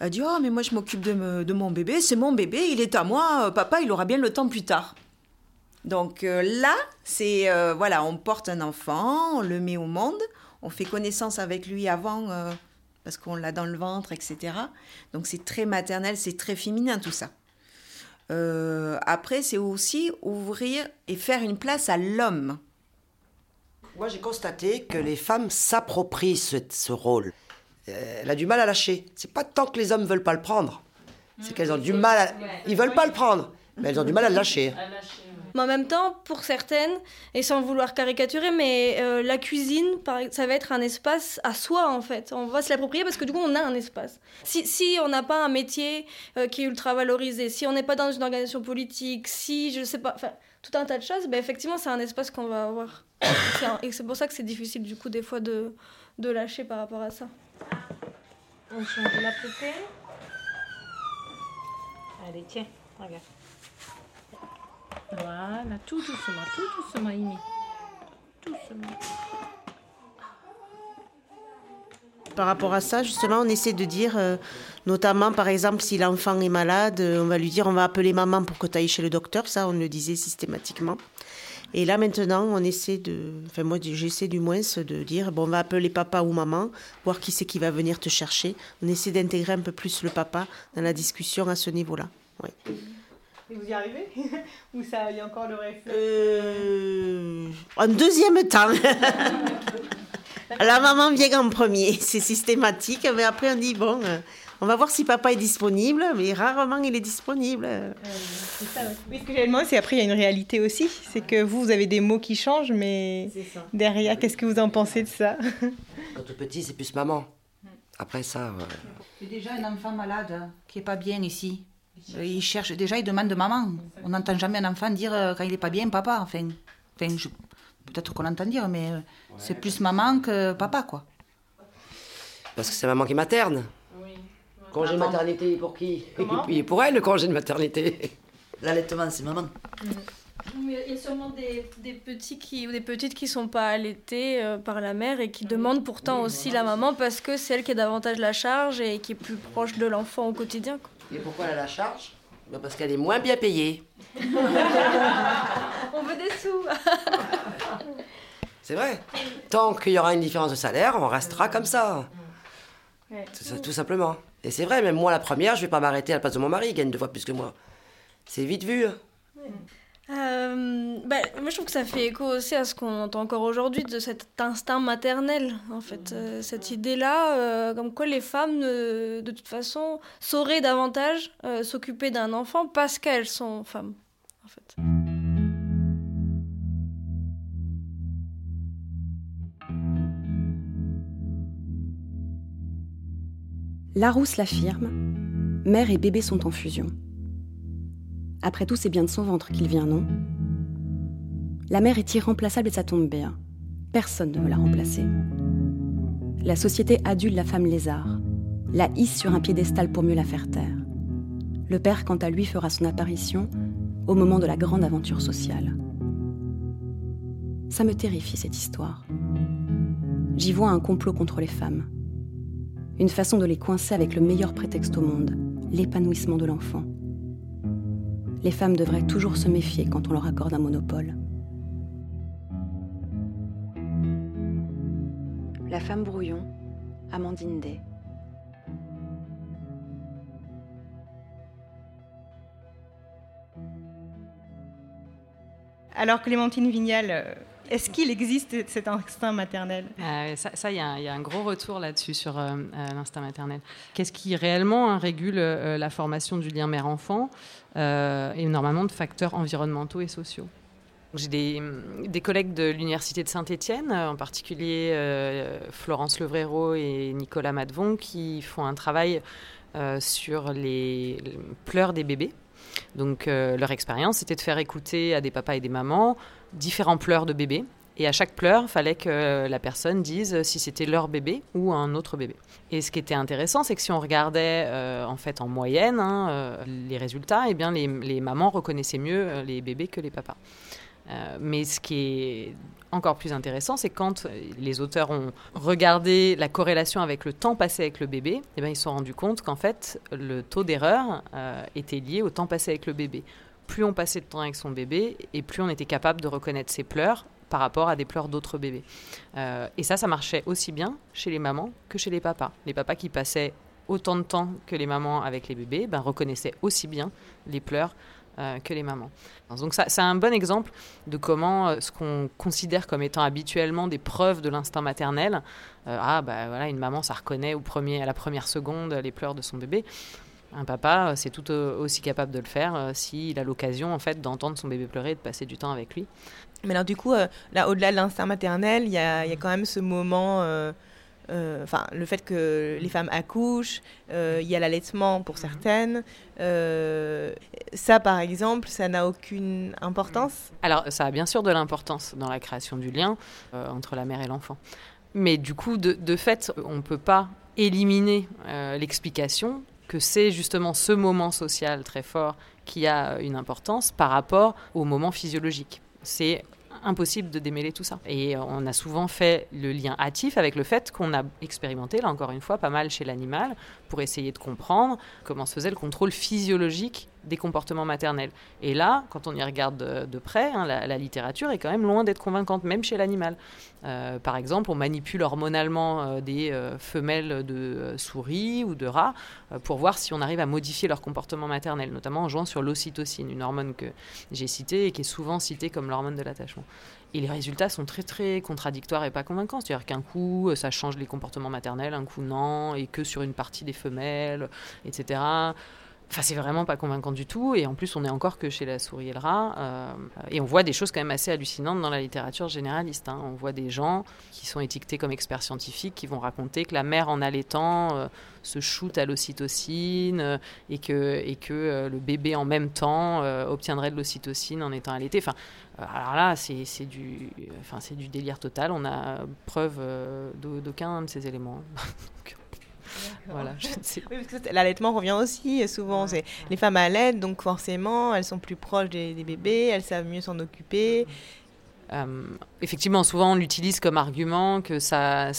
elle a dit Oh, mais moi je m'occupe de, mon bébé, c'est mon bébé, il est à moi, papa, il aura bien le temps plus tard. Donc euh, là, c'est voilà, on porte un enfant, on le met au monde, on fait connaissance avec lui avant parce qu'on l'a dans le ventre, etc. Donc c'est très maternel, c'est très féminin tout ça. après, c'est aussi ouvrir et faire une place à l'homme. Moi, j'ai constaté que les femmes s'approprient ce, rôle. Euh, elle a du mal à lâcher. C'est pas tant que les hommes veulent pas le prendre, c'est qu'elles ont du mal. À... Ils veulent pas le prendre, mais elles ont du mal à le lâcher. Mais en même temps, pour certaines, et sans vouloir caricaturer, mais euh, la cuisine, ça va être un espace à soi en fait. On va se l'approprier parce que du coup, on a un espace. Si, si on n'a pas un métier euh, qui est ultra valorisé, si on n'est pas dans une organisation politique, si je sais pas, enfin, tout un tas de choses, ben effectivement, c'est un espace qu'on va avoir. Et c'est pour ça que c'est difficile, du coup, des fois, de, de lâcher par rapport à ça. On change la poupée. Allez, tiens, regarde. Voilà, tout doucement, tout doucement, Imi. Doucement. Par rapport à ça, justement, on essaie de dire, euh, notamment par exemple, si l'enfant est malade, euh, on va lui dire on va appeler maman pour que tu ailles chez le docteur. Ça, on le disait systématiquement. Et là maintenant, on essaie de, enfin moi j'essaie du moins de dire bon on va appeler papa ou maman, voir qui c'est qui va venir te chercher. On essaie d'intégrer un peu plus le papa dans la discussion à ce niveau-là. Ouais. Et vous y arrivez Ou ça y a encore le réflexe euh, En deuxième temps. la maman vient en premier, c'est systématique, mais après on dit bon. Euh, on va voir si papa est disponible, mais rarement il est disponible. Euh, c'est ça, oui. ce que j'ai demandé, c'est après il y a une réalité aussi. C'est que vous, vous avez des mots qui changent, mais derrière, qu'est-ce que vous en pensez de ça? Quand tout petit, c'est plus maman. Après ça. C'est déjà un enfant malade hein, qui est pas bien ici. Il cherche déjà, il demande de maman. On n'entend jamais un enfant dire euh, quand il est pas bien, papa. Enfin, enfin peut-être qu'on entend dire, mais euh, c'est plus maman que papa, quoi. Parce que c'est maman qui materne. Congé de maternité pour qui? Et pour elle, le congé de maternité. L'allaitement, c'est maman. Il y a sûrement des, des, petits qui, ou des petites qui sont pas allaités euh, par la mère et qui demandent pourtant aussi la maman parce que c'est elle qui a davantage la charge et qui est plus proche de l'enfant au quotidien. Et pourquoi elle a la charge? Bah, Parce qu'elle est moins bien payée. on veut des sous. c'est vrai. Tant qu'il y aura une différence de salaire, on restera comme ça. tout simplement. Et c'est vrai, même moi, la première, je vais pas m'arrêter à la place de mon mari, il gagne deux fois plus que moi. C'est vite vu. Hein. Euh, bah, moi, je trouve que ça fait écho aussi à ce qu'on entend encore aujourd'hui de cet instinct maternel, en fait. Euh, cette idée-là, euh, comme quoi les femmes, de toute façon, sauraient davantage s'occuper d'un enfant parce qu'elles sont femmes, en fait. Larousse l'affirme, mère et bébé sont en fusion. Après tout, c'est bien de son ventre qu'il vient, non? La mère est irremplaçable et ça tombe bien. Personne ne veut la remplacer. La société adule la femme lézard, la hisse sur un piédestal pour mieux la faire taire. Le père, quant à lui, fera son apparition au moment de la grande aventure sociale. Ça me terrifie cette histoire. J'y vois un complot contre les femmes, une façon de les coincer avec le meilleur prétexte au monde, l'épanouissement de l'enfant. Les femmes devraient toujours se méfier quand on leur accorde un monopole. La femme brouillon, Amandine Day. Alors Clémentine Vignal, euh, est-ce qu'il existe cet instinct maternel? Euh, Ça, il y, a un gros retour là-dessus sur euh, euh, l'instinct maternel. Qu'est-ce qui réellement hein, régule la formation du lien mère-enfant et normalement de facteurs environnementaux et sociaux? J'ai des, collègues de l'Université de Saint-Étienne, en particulier Florence Levrero et Nicolas Madvon, qui font un travail sur les pleurs des bébés. Donc leur expérience, c'était de faire écouter à des papas et des mamans différents pleurs de bébés et à chaque pleur, il fallait que la personne dise si c'était leur bébé ou un autre bébé. Et ce qui était intéressant, c'est que si on regardait euh, en fait en moyenne hein, euh, les résultats, eh bien les, les, mamans reconnaissaient mieux euh, les bébés que les papas. mais ce qui est encore plus intéressant, c'est quand les auteurs ont regardé la corrélation avec le temps passé avec le bébé, eh bien, ils se sont rendus compte qu'en fait, le taux d'erreur était lié au temps passé avec le bébé. Plus on passait de temps avec son bébé, et plus on était capable de reconnaître ses pleurs par rapport à des pleurs d'autres bébés. Euh, et ça, ça marchait aussi bien chez les mamans que chez les papas. Les papas qui passaient autant de temps que les mamans avec les bébés ben, reconnaissaient aussi bien les pleurs euh, que les mamans. Donc ça, c'est un bon exemple de comment euh, ce qu'on considère comme étant habituellement des preuves de l'instinct maternel, ah bah voilà, une maman, ça reconnaît au premier, à la première seconde les pleurs de son bébé. Un papa, c'est tout aussi capable de le faire s'il a l'occasion en fait d'entendre son bébé pleurer et de passer du temps avec lui. Mais alors du coup, euh, là, au-delà de l'instinct maternel, il y a, y a, quand même ce moment, euh, euh, enfin, le fait que les femmes accouchent, il y a l'allaitement pour certaines. ça, par exemple, ça n'a aucune importance? Alors, ça a bien sûr de l'importance dans la création du lien entre la mère et l'enfant. Mais du coup, de, de fait, on ne peut pas éliminer l'explication que c'est justement ce moment social très fort qui a une importance par rapport au moment physiologique. C'est impossible de démêler tout ça. Et on a souvent fait le lien hâtif avec le fait qu'on a expérimenté, là encore une fois, pas mal chez l'animal, pour essayer de comprendre comment se faisait le contrôle physiologique des comportements maternels. Et là, quand on y regarde de, près, hein, la, littérature est quand même loin d'être convaincante, même chez l'animal. Euh, par exemple, on manipule hormonalement euh, des euh, femelles de souris ou de rats pour voir si on arrive à modifier leur comportement maternel, notamment en jouant sur l'ocytocine, une hormone que j'ai citée et qui est souvent citée comme l'hormone de l'attachement. Et les résultats sont très très contradictoires et pas convaincants. C'est-à-dire qu'un coup, ça change les comportements maternels, un coup non, et que sur une partie des femelles, etc. Enfin, c'est vraiment pas convaincant du tout. Et en plus, on est encore que chez la souris et le rat. Euh, et on voit des choses quand même assez hallucinantes dans la littérature généraliste. Hein. On voit des gens qui sont étiquetés comme experts scientifiques qui vont raconter que la mère en allaitant euh, se shoot à l'ocytocine euh, et que, et que le bébé en même temps obtiendrait de l'ocytocine en étant allaité. Enfin, alors là, c'est du, enfin, du délire total. On a preuve d'aucun de ces éléments. Voilà, je sais. Oui, parce que l'allaitement revient aussi souvent. c'est les femmes allaitent, donc forcément, elles sont plus proches des, des bébés, elles savent mieux s'en occuper. Euh, effectivement, souvent on l'utilise comme argument que ça,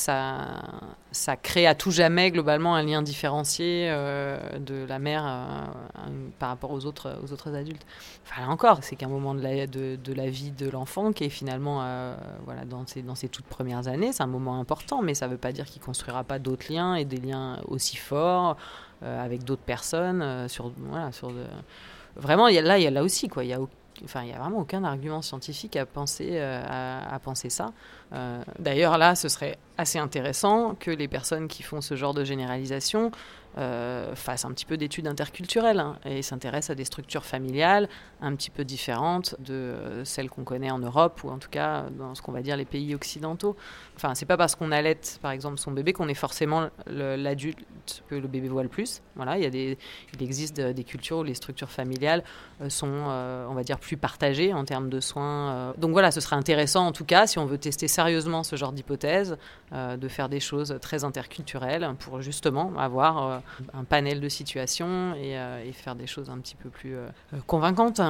crée à tout jamais globalement un lien différencié euh, de la mère euh, par rapport aux autres, adultes. Enfin, là encore, c'est qu'un moment de la, vie de l'enfant qui est finalement dans, ses, toutes premières années, c'est un moment important, mais ça ne veut pas dire qu'il ne construira pas d'autres liens et des liens aussi forts avec d'autres personnes. Vraiment, là, y a là aussi. Il y a Enfin, il n'y a vraiment aucun argument scientifique à penser, euh, à, penser ça. Euh, d'ailleurs, là, ce serait assez intéressant que les personnes qui font ce genre de généralisation euh, fassent un petit peu d'études interculturelles hein, et s'intéressent à des structures familiales un petit peu différentes de celles qu'on connaît en Europe ou en tout cas dans ce qu'on va dire les pays occidentaux. Enfin, c'est pas parce qu'on allait, par exemple, son bébé qu'on est forcément l'adulte que le bébé voit le plus. Voilà, il, y a des, existe cultures où les structures familiales euh, sont, euh, on va dire, plus partagées en termes de soins. Donc voilà, ce serait intéressant en tout cas, si on veut tester sérieusement ce genre d'hypothèse, de faire des choses très interculturelles pour justement avoir un panel de situations et, et, faire des choses un petit peu plus convaincantes.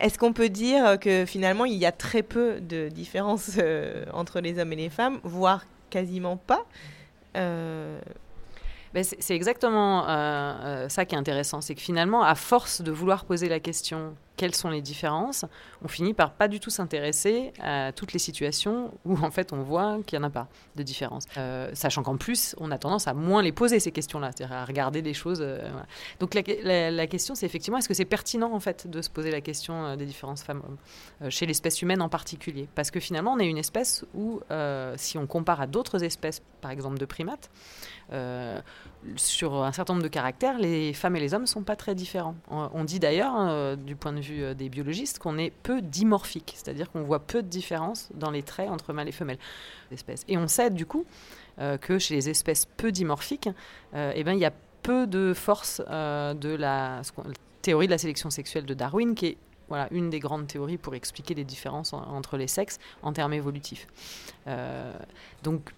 Est-ce qu'on peut dire que finalement il y a très peu de différences euh, entre les hommes et les femmes, voire quasiment pas euh, c'est exactement euh, euh, ça qui est intéressant, c'est que finalement, à force de vouloir poser la question quelles sont les différences, on finit par pas du tout s'intéresser à toutes les situations où en fait on voit qu'il n'y en a pas de différence. Euh, sachant qu'en plus, on a tendance à moins les poser ces questions-là, c'est-à-dire à regarder les choses. Donc la, question, c'est effectivement est-ce que c'est pertinent en fait de se poser la question des différences femmes-hommes chez l'espèce humaine en particulier? Parce que finalement, on est une espèce où, si on compare à d'autres espèces, par exemple de primates, euh, sur un certain nombre de caractères, les femmes et les hommes ne sont pas très différents. On, dit d'ailleurs, euh, du point de vue euh, des biologistes, qu'on est peu dimorphique, c'est-à-dire qu'on voit peu de différences dans les traits entre mâles et femelles. Et on sait du coup que chez les espèces peu dimorphiques, eh ben, il y a peu de force de la théorie de la sélection sexuelle de Darwin, qui est voilà, une des grandes théories pour expliquer les différences entre les sexes en termes évolutifs. donc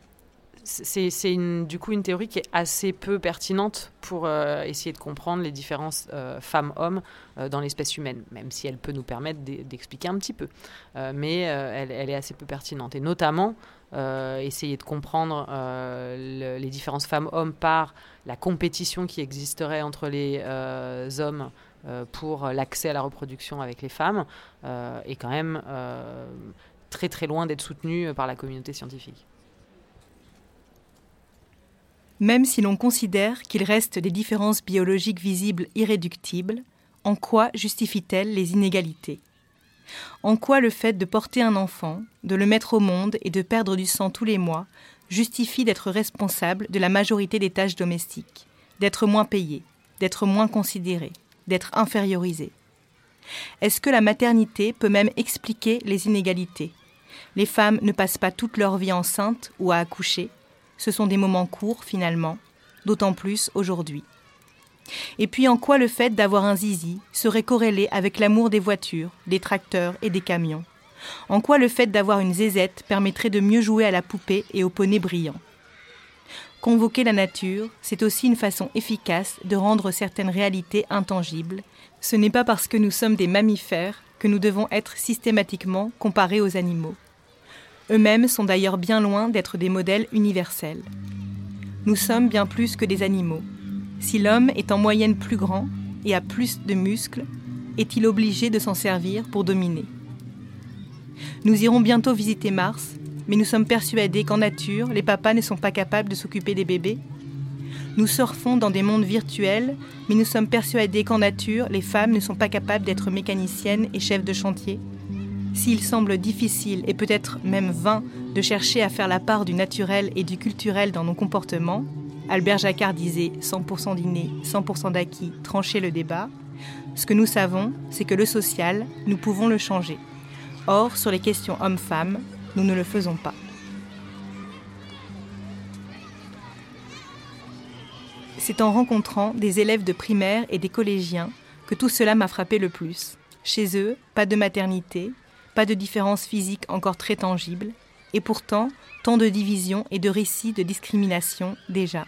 c'est du coup une théorie qui est assez peu pertinente pour euh, essayer de comprendre les différences euh, femmes-hommes euh, dans l'espèce humaine, même si elle peut nous permettre d'expliquer un petit peu. mais elle, est assez peu pertinente. Et notamment, essayer de comprendre les différences femmes-hommes par la compétition qui existerait entre les hommes pour l'accès à la reproduction avec les femmes est quand même très très loin d'être soutenu par la communauté scientifique. Même si l'on considère qu'il reste des différences biologiques visibles irréductibles, en quoi justifie-t-elle les inégalités? En quoi le fait de porter un enfant, de le mettre au monde et de perdre du sang tous les mois justifie d'être responsable de la majorité des tâches domestiques, d'être moins payé, d'être moins considéré, d'être infériorisé? Est-ce que la maternité peut même expliquer les inégalités? Les femmes ne passent pas toute leur vie enceinte ou à accoucher, ce sont des moments courts finalement, d'autant plus aujourd'hui. Et puis en quoi le fait d'avoir un zizi serait corrélé avec l'amour des voitures, des tracteurs et des camions? En quoi le fait d'avoir une zézette permettrait de mieux jouer à la poupée et au poney brillant? Convoquer la nature, c'est aussi une façon efficace de rendre certaines réalités intangibles. Ce n'est pas parce que nous sommes des mammifères que nous devons être systématiquement comparés aux animaux. Eux-mêmes sont d'ailleurs bien loin d'être des modèles universels. Nous sommes bien plus que des animaux. Si l'homme est en moyenne plus grand et a plus de muscles, est-il obligé de s'en servir pour dominer? Nous irons bientôt visiter Mars, mais nous sommes persuadés qu'en nature, les papas ne sont pas capables de s'occuper des bébés. Nous surfons dans des mondes virtuels, mais nous sommes persuadés qu'en nature, les femmes ne sont pas capables d'être mécaniciennes et chefs de chantier. S'il semble difficile et peut-être même vain de chercher à faire la part du naturel et du culturel dans nos comportements, Albert Jacquard disait 100% d'inné, 100% d'acquis, trancher le débat. Ce que nous savons, c'est que le social, nous pouvons le changer. Or, sur les questions hommes-femmes, nous ne le faisons pas. C'est en rencontrant des élèves de primaire et des collégiens que tout cela m'a frappé le plus. Chez eux, pas de maternité, pas de différence physique encore très tangible, et pourtant tant de divisions et de récits de discrimination déjà.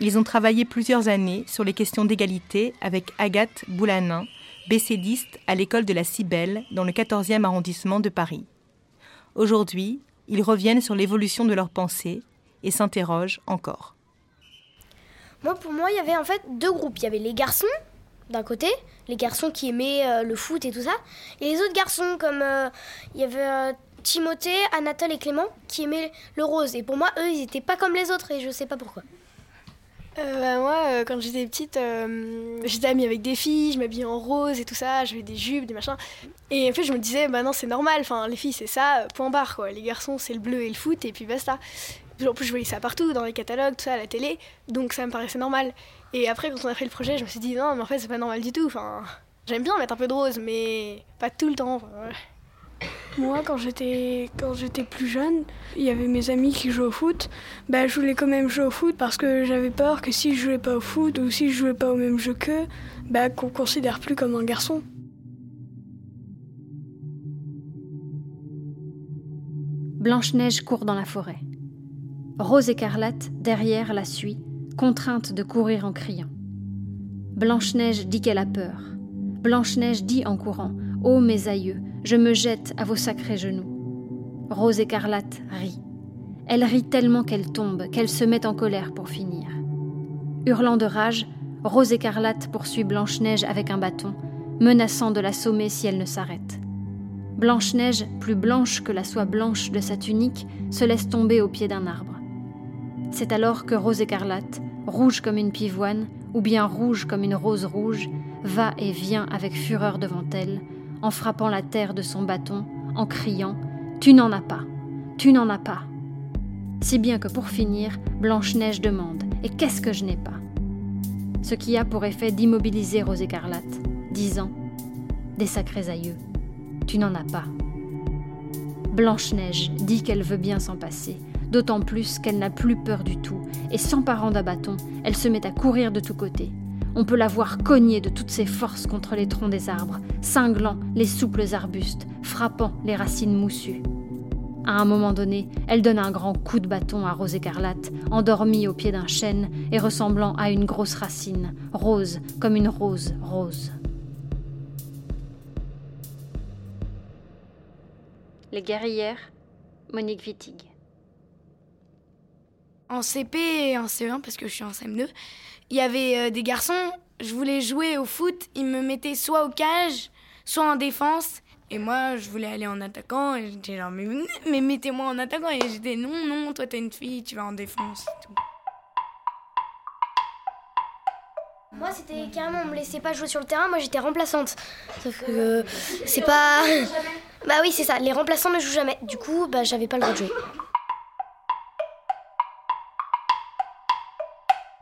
Ils ont travaillé plusieurs années sur les questions d'égalité avec Agathe Boulanin, bécédiste à l'école de la Cibelle dans le 14e arrondissement de Paris. Aujourd'hui, ils reviennent sur l'évolution de leurs pensées et s'interrogent encore. Moi, pour moi, il y avait en fait deux groupes. Il y avait les garçons d'un côté, les garçons qui aimaient euh, le foot et tout ça, et les autres garçons comme euh, il y avait euh, Timothée, Anatole et Clément qui aimaient le rose. Et pour moi, eux, ils n'étaient pas comme les autres et je sais pas pourquoi. Bah, moi, quand j'étais petite, j'étais amie avec des filles, je m'habillais en rose et tout ça, j'avais des jupes, des machins. Et en fait, je me disais, bah non, c'est normal, enfin, les filles, c'est ça, point barre, quoi. Les garçons, c'est le bleu et le foot, et puis basta. En plus, je voyais ça partout, dans les catalogues, tout ça, à la télé, donc ça me paraissait normal. Et après, quand on a fait le projet, je me suis dit non, mais en fait, c'est pas normal du tout. Enfin, j'aime bien mettre un peu de rose, mais pas tout le temps. Moi, quand j'étais quand j'étais plus jeune, il y avait mes amis qui jouaient au foot. Bah, je voulais quand même jouer au foot parce que j'avais peur que si je jouais pas au foot ou si je jouais pas au même jeu qu'eux, bah, qu'on considère plus comme un garçon. Blanche-Neige court dans la forêt. Rose écarlate, derrière, la suit, contrainte de courir en criant. Blanche-Neige dit qu'elle a peur. Blanche-Neige dit en courant Ô mes aïeux, je me jette à vos sacrés genoux. Rose écarlate rit. Elle rit tellement qu'elle tombe, qu'elle se met en colère pour finir. Hurlant de rage, Rose écarlate poursuit Blanche-Neige avec un bâton, menaçant de l'assommer si elle ne s'arrête. Blanche-Neige, plus blanche que la soie blanche de sa tunique, se laisse tomber au pied d'un arbre. C'est alors que Rose écarlate, rouge comme une pivoine, ou bien rouge comme une rose rouge, va et vient avec fureur devant elle, en frappant la terre de son bâton, en criant Tu n'en as pas, tu n'en as pas. Si bien que pour finir, Blanche-Neige demande Et qu'est-ce que je n'ai pas? Ce qui a pour effet d'immobiliser Rose écarlate, disant Des sacrés aïeux, tu n'en as pas. Blanche-Neige dit qu'elle veut bien s'en passer, d'autant plus qu'elle n'a plus peur du tout, et s'emparant d'un bâton, elle se met à courir de tous côtés. On peut la voir cogner de toutes ses forces contre les troncs des arbres, cinglant les souples arbustes, frappant les racines moussues. À un moment donné, elle donne un grand coup de bâton à Rose écarlate, endormie au pied d'un chêne et ressemblant à une grosse racine, rose comme une rose rose. Les guerrières, Monique Wittig. En CP et en CE1, parce que je suis en CM2, il y avait euh, des garçons, je voulais jouer au foot, ils me mettaient soit au cage, soit en défense. Et moi, je voulais aller en attaquant, et j'étais genre, mais, mais mettez-moi en attaquant. Et j'étais, non, non, toi t'es une fille, tu vas en défense. tout. Moi, c'était carrément, on me laissait pas jouer sur le terrain, moi j'étais remplaçante. Sauf que euh, c'est pas. Bah oui, c'est ça, les remplaçants ne jouent jamais. Du coup, bah j'avais pas le droit de jouer.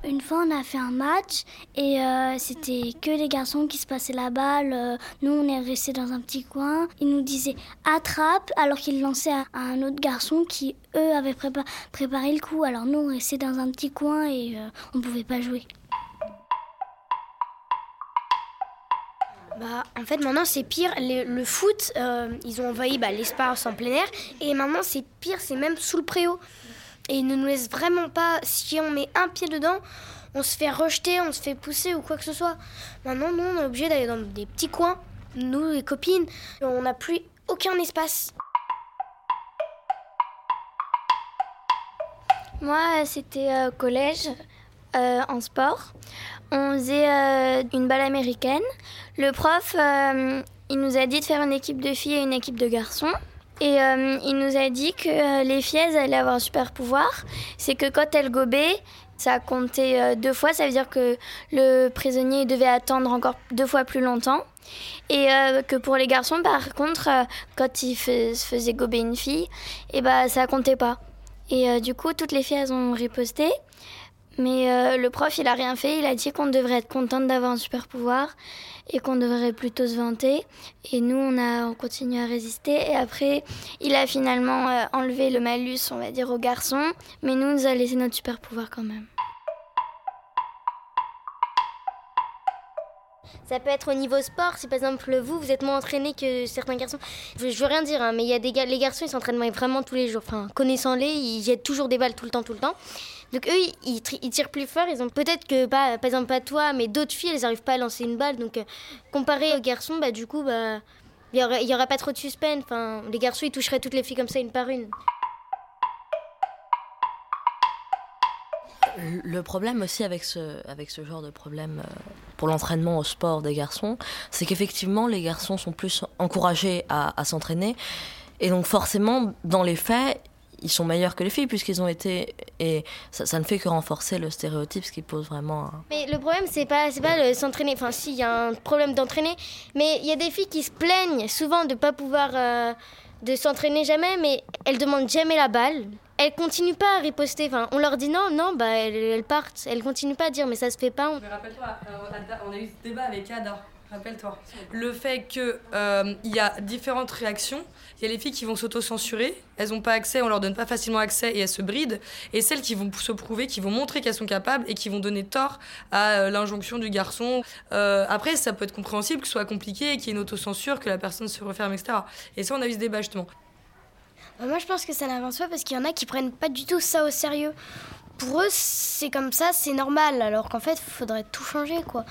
Une fois, on a fait un match et euh, c'était que les garçons qui se passaient la balle. Euh, nous, on est restés dans un petit coin. Ils nous disaient attrape alors qu'ils lançaient à, un autre garçon qui, eux, prépa- préparé le coup. Alors nous, on restait dans un petit coin et euh, on pouvait pas jouer. Bah, en fait, maintenant c'est pire. Le, foot, ils ont envahi l'espace en plein air. Et maintenant c'est pire, c'est même sous le préau. Et ils ne nous laissent vraiment pas. Si on met un pied dedans, on se fait rejeter, on se fait pousser ou quoi que ce soit. Maintenant, nous, on est obligé d'aller dans des petits coins, nous, les copines. On n'a plus aucun espace. Moi, c'était euh, collège, euh, en sport. On faisait euh, une balle américaine. Le prof, il nous a dit de faire une équipe de filles et une équipe de garçons. Et euh, il nous a dit que euh, les filles, allaient avoir un super pouvoir. C'est que quand elles gobaient, ça comptait euh, deux fois. Ça veut dire que le prisonnier devait attendre encore deux fois plus longtemps. Et que pour les garçons, par contre, quand ils se faisaient gober une fille, et bah, ça comptait pas. Et du coup, toutes les filles, ont riposté. Mais le prof, il a rien fait. Il a dit qu'on devrait être contente d'avoir un super pouvoir et qu'on devrait plutôt se vanter. Et nous, on a on continue à résister. Et après, il a finalement euh, enlevé le malus, on va dire, aux garçons. Mais nous, nous a laissé notre super pouvoir quand même. Ça peut être au niveau sport, si par exemple vous, vous êtes moins entraîné que certains garçons. Je, veux rien dire, hein, mais il y a les garçons, ils s'entraînent vraiment tous les jours. Enfin, connaissant-les, ils jettent toujours des balles tout le temps, tout le temps. Donc eux, ils, tirent plus fort. Ils ont peut-être que, pas, par exemple, pas toi, mais d'autres filles, elles n'arrivent pas à lancer une balle. Donc euh, comparé aux garçons, bah du coup, bah il y aurait, il y aurait pas trop de suspense. Enfin, les garçons, ils toucheraient toutes les filles comme ça une par une. Le problème aussi avec ce, avec ce genre de problème euh, pour l'entraînement au sport des garçons, c'est qu'effectivement les garçons sont plus encouragés à s'entraîner et donc forcément dans les faits ils sont meilleurs que les filles puisqu'ils ont été et ça, ça ne fait que renforcer le stéréotype ce qui pose vraiment un, Mais le problème, c'est pas, c'est pas s'entraîner. Enfin, si, il y a un problème d'entraîner. Mais il y a des filles qui se plaignent souvent de pas pouvoir euh, de s'entraîner jamais, mais elles demandent jamais la balle. Elles continuent pas à riposter. Enfin, on leur dit non, non, bah elles, elles partent. Elles continuent pas à dire, mais ça se fait pas. on- Mais rappelle-toi, euh, on a eu ce débat avec Ada. Le fait qu'il il y a différentes réactions. Il y a les filles qui vont s'auto-censurer. Elles n'ont pas accès, on leur donne pas facilement accès et elles se brident. Et celles qui vont se prouver, qui vont montrer qu'elles sont capables et qui vont donner tort à euh, l'injonction du garçon. Euh, après, ça peut être compréhensible que ce soit compliqué, qu'il y ait une autocensure, que la personne se referme, etc. Et ça, on a eu ce débat justement. Bah, moi, je pense que ça n'avance pas parce qu'il y en a qui prennent pas du tout ça au sérieux. Pour eux, c'est comme ça, c'est normal, alors qu'en fait, il faudrait tout changer, quoi.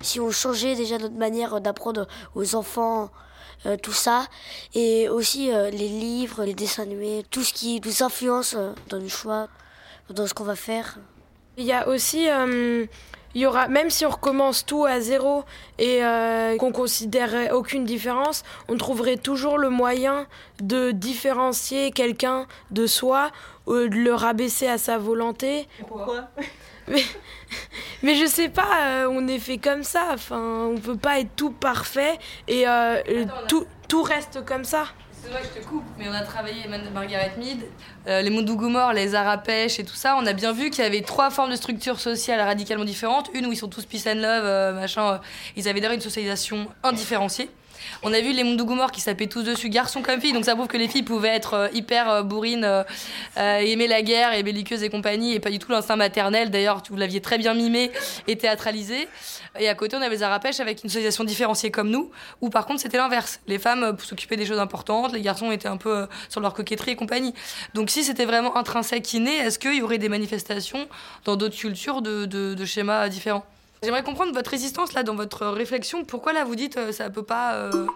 Si on changeait déjà notre manière d'apprendre aux enfants euh, tout ça, et aussi euh, les livres, les dessins animés, tout ce qui nous influence euh, dans le choix, dans ce qu'on va faire. Il y a aussi, euh, il y aura, même si on recommence tout à zéro et euh, qu'on considérait aucune différence, on trouverait toujours le moyen de différencier quelqu'un de soi, euh, de le rabaisser à sa volonté. Pourquoi mais, mais je sais pas, euh, on est fait comme ça. Enfin, on peut pas être tout parfait et euh, tout, tout reste comme ça. Je te coupe, mais on a travaillé Margaret Mead, euh, les Mondougoumors, les Arapèches et tout ça. On a bien vu qu'il y avait trois formes de structures sociales radicalement différentes. Une où ils sont tous peace and love, euh, machin. euh, ils avaient d'ailleurs une socialisation indifférenciée. On a vu les Mundugumor qui s'appelaient tous dessus, garçons comme filles, donc ça prouve que les filles pouvaient être euh, hyper euh, bourrines, euh, aimer la guerre et belliqueuses et compagnie, et pas du tout l'instinct maternel. D'ailleurs, vous l'aviez très bien mimé et théâtralisé. Et à côté, on avait Zarapèche avec une socialisation différenciée comme nous, où par contre, c'était l'inverse. Les femmes s'occupaient des choses importantes, les garçons étaient un peu sur leur coquetterie et compagnie. Donc si c'était vraiment intrinsèque, inné, est-ce qu'il y aurait des manifestations dans d'autres cultures de schémas différents? J'aimerais comprendre votre résistance là dans votre réflexion. Pourquoi là vous dites euh, ça peut pas. euh,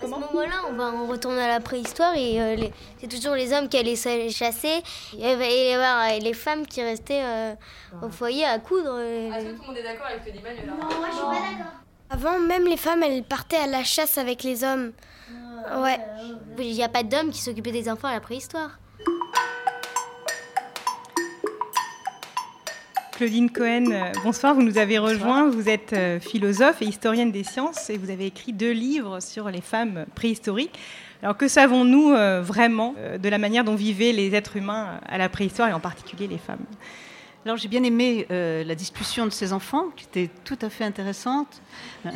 À ce moment-là, on, va, on retourne à la préhistoire et euh, les- c'est toujours les hommes qui allaient se chasser et, et voilà, et les femmes qui restaient euh, au foyer à coudre. euh. Est-ce que tout le monde est d'accord avec ce que dit Manuel Non, moi je suis pas d'accord. Avant, même les femmes, elles partaient à la chasse avec les hommes. Ouais. Il n'y a pas d'hommes qui s'occupaient des enfants à la préhistoire. Claudine Cohen, euh, bonsoir. Vous nous avez rejoint. Vous êtes euh, philosophe et historienne des sciences et vous avez écrit deux livres sur les femmes préhistoriques. Alors que savons-nous euh, vraiment de la manière dont vivaient les êtres humains à la préhistoire et en particulier les femmes? Alors j'ai bien aimé euh, la discussion de ces enfants, qui était tout à fait intéressante.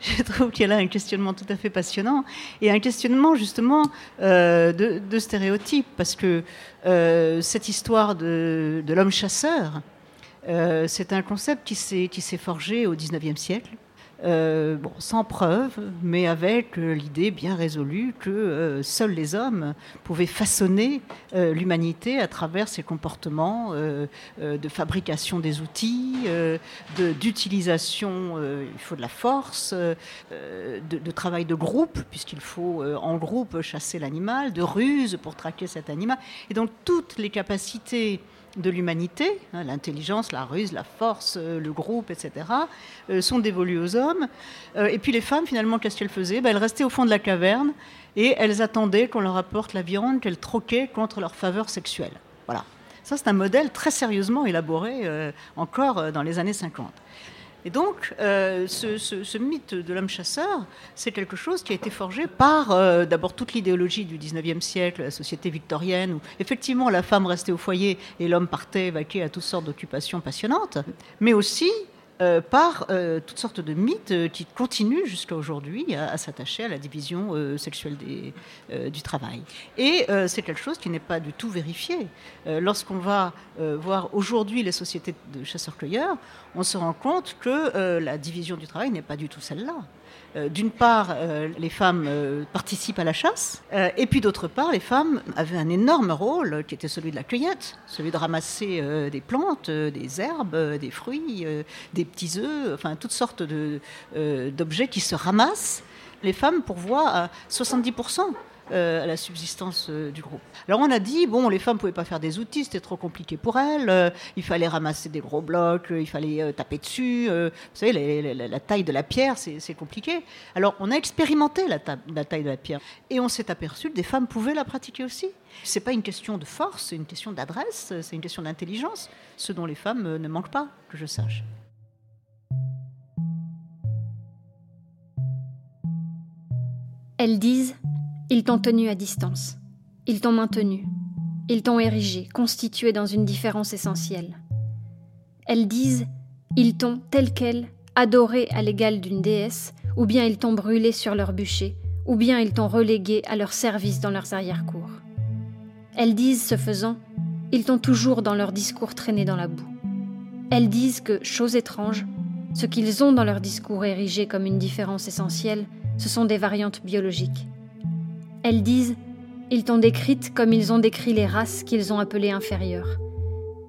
Je trouve qu'il y a là un questionnement tout à fait passionnant, et un questionnement justement euh, de, de stéréotypes, parce que euh, cette histoire de, de l'homme chasseur, euh, c'est un concept qui s'est forgé au XIXe siècle. Euh, sans preuve, mais avec euh, l'idée bien résolue que seuls les hommes pouvaient façonner l'humanité à travers ces comportements de fabrication des outils, d'utilisation, il faut de la force, de, de travail de groupe, puisqu'il faut en groupe chasser l'animal, de ruse pour traquer cet animal. Et donc toutes les capacités de l'humanité, hein, l'intelligence, la ruse, la force, euh, le groupe, etc., euh, sont dévolues aux hommes. Euh, et puis les femmes, finalement, qu'est-ce qu'elles faisaient? Ben, Elles restaient au fond de la caverne et elles attendaient qu'on leur apporte la viande qu'elles troquaient contre leur faveur sexuelle. Voilà. Ça, c'est un modèle très sérieusement élaboré encore dans les années 50. Et donc, euh, ce, mythe de l'homme chasseur, c'est quelque chose qui a été forgé par euh, d'abord toute l'idéologie du 19e siècle, la société victorienne, où effectivement la femme restait au foyer et l'homme partait vaquer à toutes sortes d'occupations passionnantes, mais aussi euh, par euh, toutes sortes de mythes euh, qui continuent jusqu'à aujourd'hui à, s'attacher à la division sexuelle du travail. Et c'est quelque chose qui n'est pas du tout vérifié. Lorsqu'on va voir aujourd'hui les sociétés de chasseurs-cueilleurs, on se rend compte que la division du travail n'est pas du tout celle-là. D'une part, les femmes participent à la chasse, et puis d'autre part, les femmes avaient un énorme rôle qui était celui de la cueillette, celui de ramasser des plantes, des herbes, des fruits, des petits œufs, enfin toutes sortes euh, d'objets qui se ramassent. Les femmes pourvoient à 70% euh, à la subsistance euh, du groupe. Alors on a dit, bon, les femmes ne pouvaient pas faire des outils, c'était trop compliqué pour elles, il fallait ramasser des gros blocs, il fallait taper dessus, vous savez, la, taille de la pierre, c'est compliqué. Alors on a expérimenté la, la taille de la pierre, et on s'est aperçu que des femmes pouvaient la pratiquer aussi. C'est pas une question de force, c'est une question d'adresse, c'est une question d'intelligence, ce dont les femmes ne manquent pas, que je sache. Elles disent Ils t'ont tenu à distance. Ils t'ont maintenu. Ils t'ont érigé, constitué dans une différence essentielle. Elles disent Ils t'ont, tel quel, adoré à l'égal d'une déesse, ou bien ils t'ont brûlé sur leur bûcher, ou bien ils t'ont relégué à leur service dans leurs arrière-cours. Elles disent, ce faisant, ils t'ont toujours dans leur discours traîné dans la boue. Elles disent que, chose étrange, ce qu'ils ont dans leur discours érigé comme une différence essentielle, ce sont des variantes biologiques. Elles disent Ils t'ont décrite comme ils ont décrit les races qu'ils ont appelées inférieures.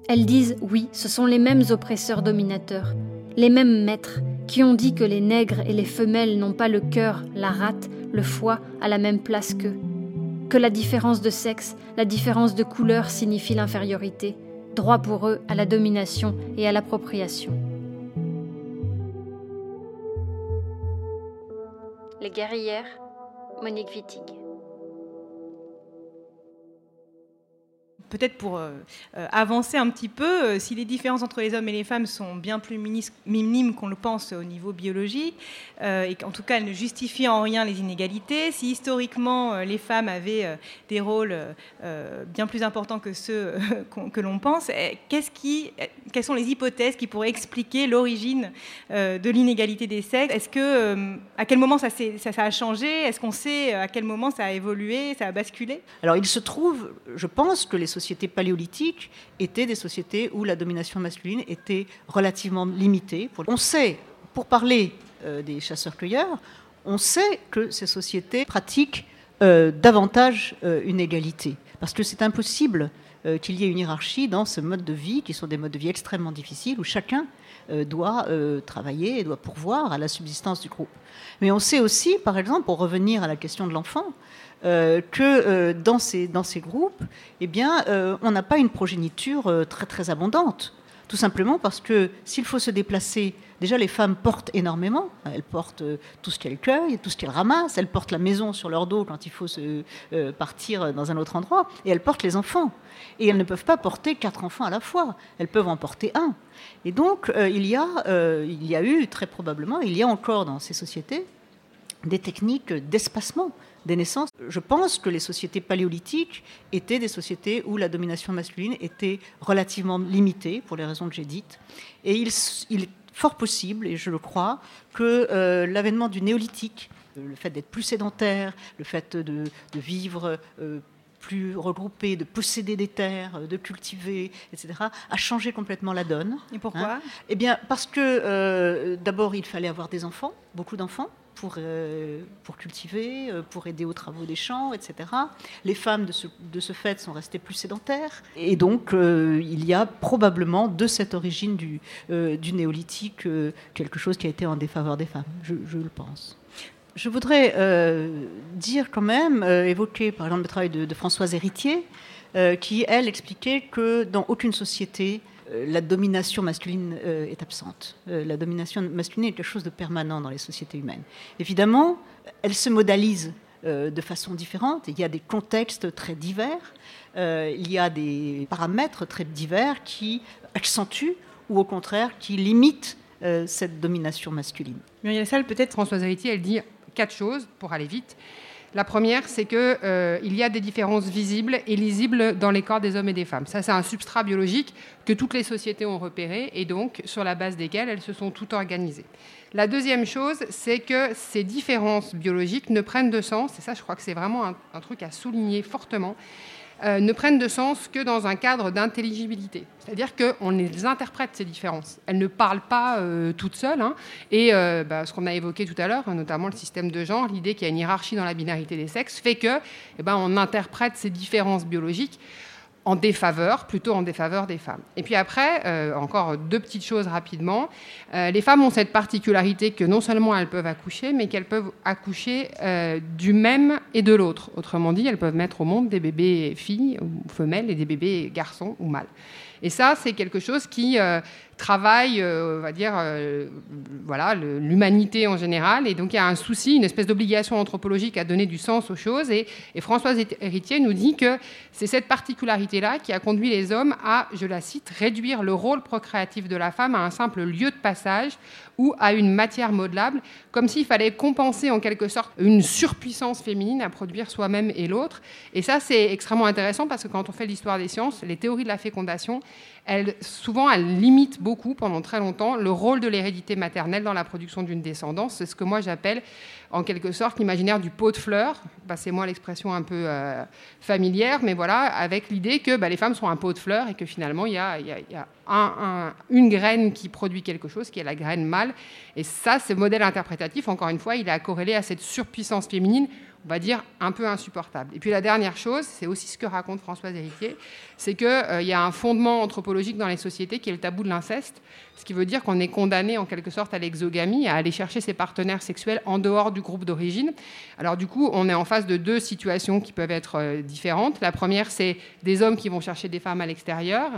Elles disent Oui, ce sont les mêmes oppresseurs dominateurs, les mêmes maîtres qui ont dit que les nègres et les femelles n'ont pas le cœur, la rate, le foie à la même place qu'eux, que la différence de sexe, la différence de couleur signifie l'infériorité, droit pour eux à la domination et à l'appropriation. Les guerrières, Monique Wittig. Peut-être pour euh, euh, avancer un petit peu, euh, si les différences entre les hommes et les femmes sont bien plus minimes qu'on le pense au niveau biologique, et qu'en tout cas elles ne justifient en rien les inégalités, si historiquement les femmes avaient des rôles bien plus importants que ceux que l'on pense, eh, qu'est-ce eh, quelles sont les hypothèses qui pourraient expliquer l'origine de l'inégalité des sexes? Est-ce que à quel moment ça, ça, ça a changé? Est-ce qu'on sait à quel moment ça a évolué, ça a basculé? Alors il se trouve, je pense que les sociétés paléolithiques étaient des sociétés où la domination masculine était relativement limitée. On sait, pour parler euh, des chasseurs-cueilleurs, on sait que ces sociétés pratiquent euh, davantage euh, une égalité. Parce que c'est impossible qu'il y ait une hiérarchie dans ce mode de vie, qui sont des modes de vie extrêmement difficiles, où chacun doit travailler et doit pourvoir à la subsistance du groupe. Mais on sait aussi, par exemple, pour revenir à la question de l'enfant, euh, que euh, dans, ces, groupes, eh bien, euh, on n'a pas une progéniture très très abondante. Tout simplement parce que s'il faut se déplacer, déjà les femmes portent énormément. Elles portent tout ce qu'elles cueillent, tout ce qu'elles ramassent. Elles portent la maison sur leur dos quand il faut se, partir dans un autre endroit. Et elles portent les enfants. Et elles ne peuvent pas porter quatre enfants à la fois. Elles peuvent en porter un. Et donc il, y a, il y a eu très probablement, il y a encore dans ces sociétés des techniques d'espacement des naissances. Je pense que les sociétés paléolithiques étaient des sociétés où la domination masculine était relativement limitée, pour les raisons que j'ai dites. Et il, est fort possible, et je le crois, que euh, l'avènement du néolithique, le fait d'être plus sédentaire, le fait de, vivre euh, plus regroupé, de posséder des terres, de cultiver, etc., a changé complètement la donne. Et pourquoi? Hein? Eh bien, parce que euh, d'abord, il fallait avoir des enfants, beaucoup d'enfants pour, euh, pour cultiver, euh, pour aider aux travaux des champs, etc. Les femmes, de ce, fait, sont restées plus sédentaires. Et donc, euh, il y a probablement de cette origine du, néolithique quelque chose qui a été en défaveur des femmes, je, le pense. Je voudrais dire quand même, évoquer par exemple le travail de, de Françoise Héritier, qui, elle, expliquait que dans aucune société, la domination masculine euh, est absente. Euh, la domination masculine est quelque chose de permanent dans les sociétés humaines. Évidemment, elle se modalise de façon différente. Il y a des contextes très divers, il y a des paramètres très divers qui accentuent ou au contraire qui limitent cette domination masculine. Muriel Salle, peut-être Françoise Héritier, elle dit quatre choses pour aller vite. La première, c'est qu'il euh, y a des différences visibles et lisibles dans les corps des hommes et des femmes. Ça, c'est un substrat biologique que toutes les sociétés ont repéré et donc sur la base desquelles elles se sont toutes organisées. La deuxième chose, c'est que ces différences biologiques ne prennent de sens, et ça, je crois que c'est vraiment un truc à souligner fortement, euh, ne prennent de sens que dans un cadre d'intelligibilité. C'est-à-dire qu'on les interprète, ces différences. Elles ne parlent pas euh, toutes seules. Hein. Et euh, bah, ce qu'on a évoqué tout à l'heure, notamment le système de genre, l'idée qu'il y a une hiérarchie dans la binarité des sexes, fait que, eh ben, on interprète ces différences biologiques en défaveur, plutôt en défaveur des femmes. Et puis après, euh, encore deux petites choses rapidement. Euh, les femmes ont cette particularité que non seulement elles peuvent accoucher, mais qu'elles peuvent accoucher euh, du même et de l'autre. Autrement dit, elles peuvent mettre au monde des bébés filles ou femelles et des bébés garçons ou mâles. Et ça, c'est quelque chose qui travaille, euh, on va dire, euh, voilà, l'humanité en général. Et donc, il y a un souci, une espèce d'obligation anthropologique à donner du sens aux choses. Et, et Françoise Héritier nous dit que c'est cette particularité-là qui a conduit les hommes à, je la cite, réduire le rôle procréatif de la femme à un simple lieu de passage ou à une matière modelable, comme s'il fallait compenser en quelque sorte une surpuissance féminine à produire soi-même et l'autre. Et ça, c'est extrêmement intéressant parce que quand on fait l'histoire des sciences, les théories de la fécondation, elles, souvent, elles limitent beaucoup, pendant très longtemps, le rôle de l'hérédité maternelle dans la production d'une descendance. C'est ce que moi j'appelle en quelque sorte l'imaginaire du pot de fleurs, passez-moi l'expression un peu euh, familière, mais voilà, avec l'idée que bah, les femmes sont un pot de fleurs et que finalement il y a, une graine qui produit quelque chose, qui est la graine mâle. Et ça, ce modèle interprétatif, encore une fois, il est corrélé à cette surpuissance féminine on va dire, un peu insupportable. Et puis la dernière chose, c'est aussi ce que raconte Françoise Héritier, c'est qu'il euh, y a un fondement anthropologique dans les sociétés qui est le tabou de l'inceste, ce qui veut dire qu'on est condamné en quelque sorte à l'exogamie, à aller chercher ses partenaires sexuels en dehors du groupe d'origine. Alors du coup, on est en face de deux situations qui peuvent être euh, différentes. La première, c'est des hommes qui vont chercher des femmes à l'extérieur.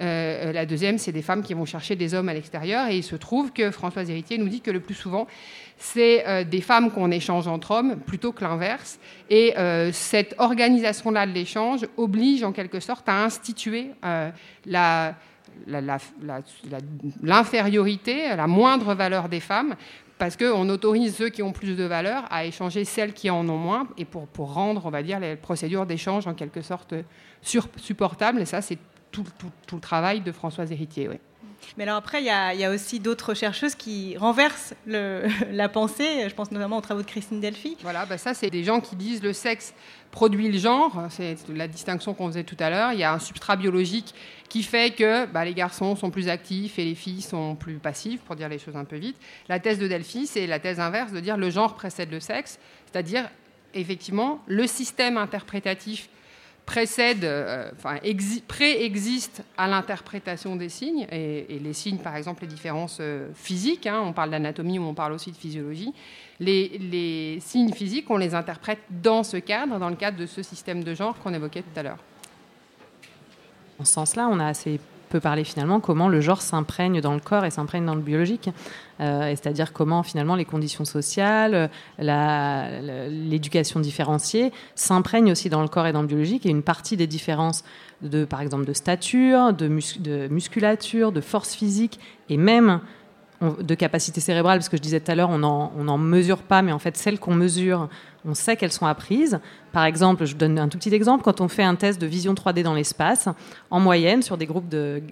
Euh, la deuxième, c'est des femmes qui vont chercher des hommes à l'extérieur. Et il se trouve que Françoise Héritier nous dit que le plus souvent, c'est des femmes qu'on échange entre hommes plutôt que l'inverse. Et euh, cette organisation-là de l'échange oblige en quelque sorte à instituer euh, la l'infériorité, la, moindre valeur des femmes, parce qu'on autorise ceux qui ont plus de valeur à échanger celles qui en ont moins, et pour, pour rendre, on va dire, les procédures d'échange en quelque sorte supportables. Et ça, c'est tout, tout, tout, le travail de Françoise Héritier. Mais alors après, il y, a aussi d'autres chercheuses qui renversent la pensée. Je pense notamment aux travaux de Christine Delphi. Voilà, bah ça, c'est des gens qui disent le sexe produit le genre. C'est la distinction qu'on faisait tout à l'heure. Il y a un substrat biologique qui fait que bah, les garçons sont plus actifs et les filles sont plus passives, pour dire les choses un peu vite. La thèse de Delphi, c'est la thèse inverse de dire le genre précède le sexe, c'est-à-dire effectivement le système interprétatif précède, euh, enfin, préexiste à l'interprétation des signes, et, les signes, par exemple, les différences euh, physiques, hein, on parle d'anatomie ou on parle aussi de physiologie, les, les, signes physiques, on les interprète dans ce cadre, dans le cadre de ce système de genre qu'on évoquait tout à l'heure. En ce sens-là, on a assez peu parlé finalement comment le genre s'imprègne dans le corps et s'imprègne dans le biologique. Euh, c'est-à-dire comment finalement les conditions sociales, l'éducation différenciée s'imprègnent aussi dans le corps et dans le biologique. Et une partie des différences de, par exemple, de stature, de musculature, de force physique et même de capacité cérébrale, parce que je disais tout à l'heure, on n'en mesure pas, mais en fait, celles qu'on mesure, on sait qu'elles sont apprises. Par exemple, je donne un tout petit exemple, quand on fait un test de vision 3D dans l'espace, en moyenne, sur des groupes de,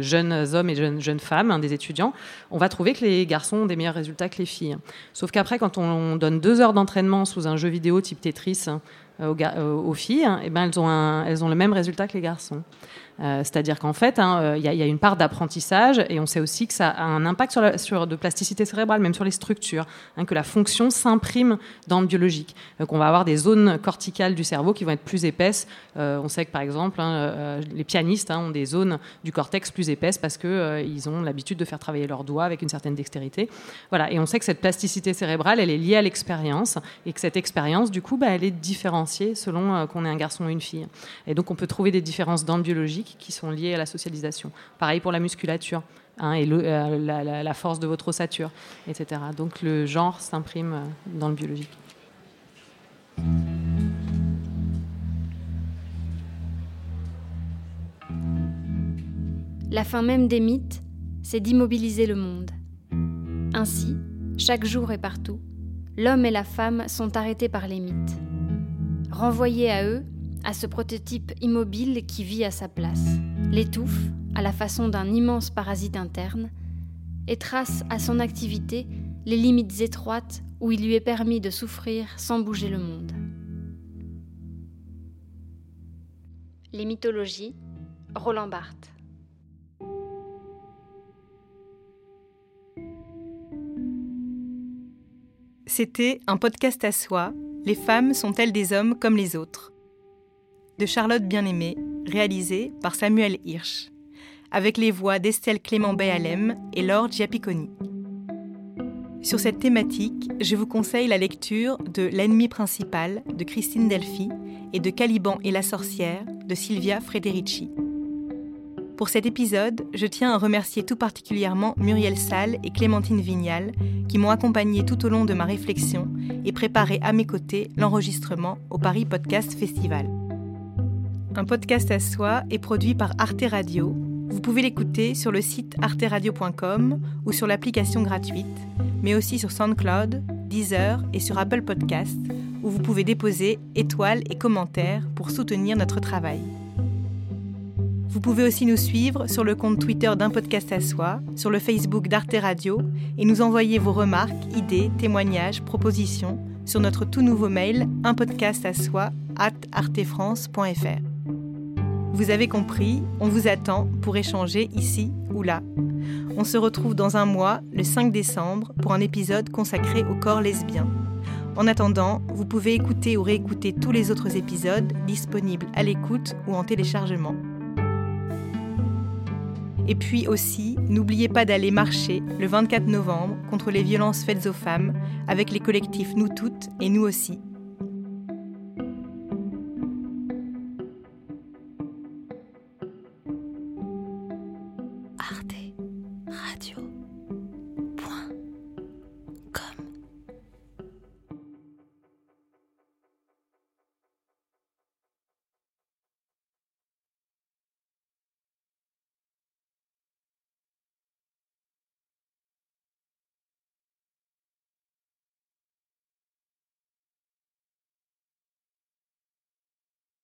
jeunes hommes et jeunes, jeunes femmes, hein, des étudiants, on va trouver que les garçons ont des meilleurs résultats que les filles. Sauf qu'après, quand on donne deux heures d'entraînement sous un jeu vidéo type Tetris euh, aux, euh, aux, filles, eh ben, elles, ont elles ont le même résultat que les garçons. Euh, C'est-à-dire qu'en fait, il hein, y, y, a une part d'apprentissage et on sait aussi que ça a un impact sur, la, de plasticité cérébrale, même sur les structures, hein, que la fonction s'imprime dans le biologique. Donc on va avoir des zones corticales du cerveau qui vont être plus épaisses. Euh, on sait que par exemple, hein, euh, les pianistes ont des zones du cortex plus épaisses parce qu'ils euh, ils ont l'habitude de faire travailler leurs doigts avec une certaine dextérité. Voilà. Et on sait que cette plasticité cérébrale, elle est liée à l'expérience et que cette expérience, du coup, bah, elle est différenciée selon euh, qu'on est un garçon ou une fille. Et donc on peut trouver des différences dans le biologique qui sont liées à la socialisation. Pareil pour la musculature. Hein, et euh, la, la, la, force de votre ossature, etc. Donc le genre s'imprime euh, dans le biologique. La fin même des mythes, c'est d'immobiliser le monde. Ainsi, chaque jour et partout, l'homme et la femme sont arrêtés par les mythes. Renvoyés à eux, à ce prototype immobile qui vit à sa place, l'étouffe à la façon d'un immense parasite interne, et trace à son activité les limites étroites où il lui est permis de souffrir sans bouger le monde. Les mythologies, Roland Barthes. C'était un podcast à soi. Les femmes sont-elles des hommes comme les autres? De Charlotte Bien-Aimée, réalisé par Samuel Hirsch, avec les voix d'Estelle Clément Béalem et Laure Giapiconi. Sur cette thématique, je vous conseille la lecture de L'ennemi principal de Christine Delphi et de Caliban et la sorcière de Silvia Frederici. Pour cet épisode, je tiens à remercier tout particulièrement Muriel Salle et Clémentine Vignal qui m'ont accompagnée tout au long de ma réflexion et préparé à mes côtés l'enregistrement au Paris Podcast Festival. Un podcast à soi est produit par Arte Radio. Vous pouvez l'écouter sur le site arteradio.com ou sur l'application gratuite, mais aussi sur SoundCloud, Deezer et sur Apple Podcast, où vous pouvez déposer étoiles et commentaires pour soutenir notre travail. Vous pouvez aussi nous suivre sur le compte Twitter d'un podcast à soi, sur le Facebook d'Arte Radio et nous envoyer vos remarques, idées, témoignages, propositions sur notre tout nouveau mail un podcast à soi at artefrance.fr. Vous avez compris, on vous attend pour échanger ici ou là. On se retrouve dans un mois, le 5 décembre, pour un épisode consacré au corps lesbien. En attendant, vous pouvez écouter ou réécouter tous les autres épisodes disponibles à l'écoute ou en téléchargement. Et puis aussi, n'oubliez pas d'aller marcher le 24 novembre contre les violences faites aux femmes avec les collectifs Nous Toutes et Nous aussi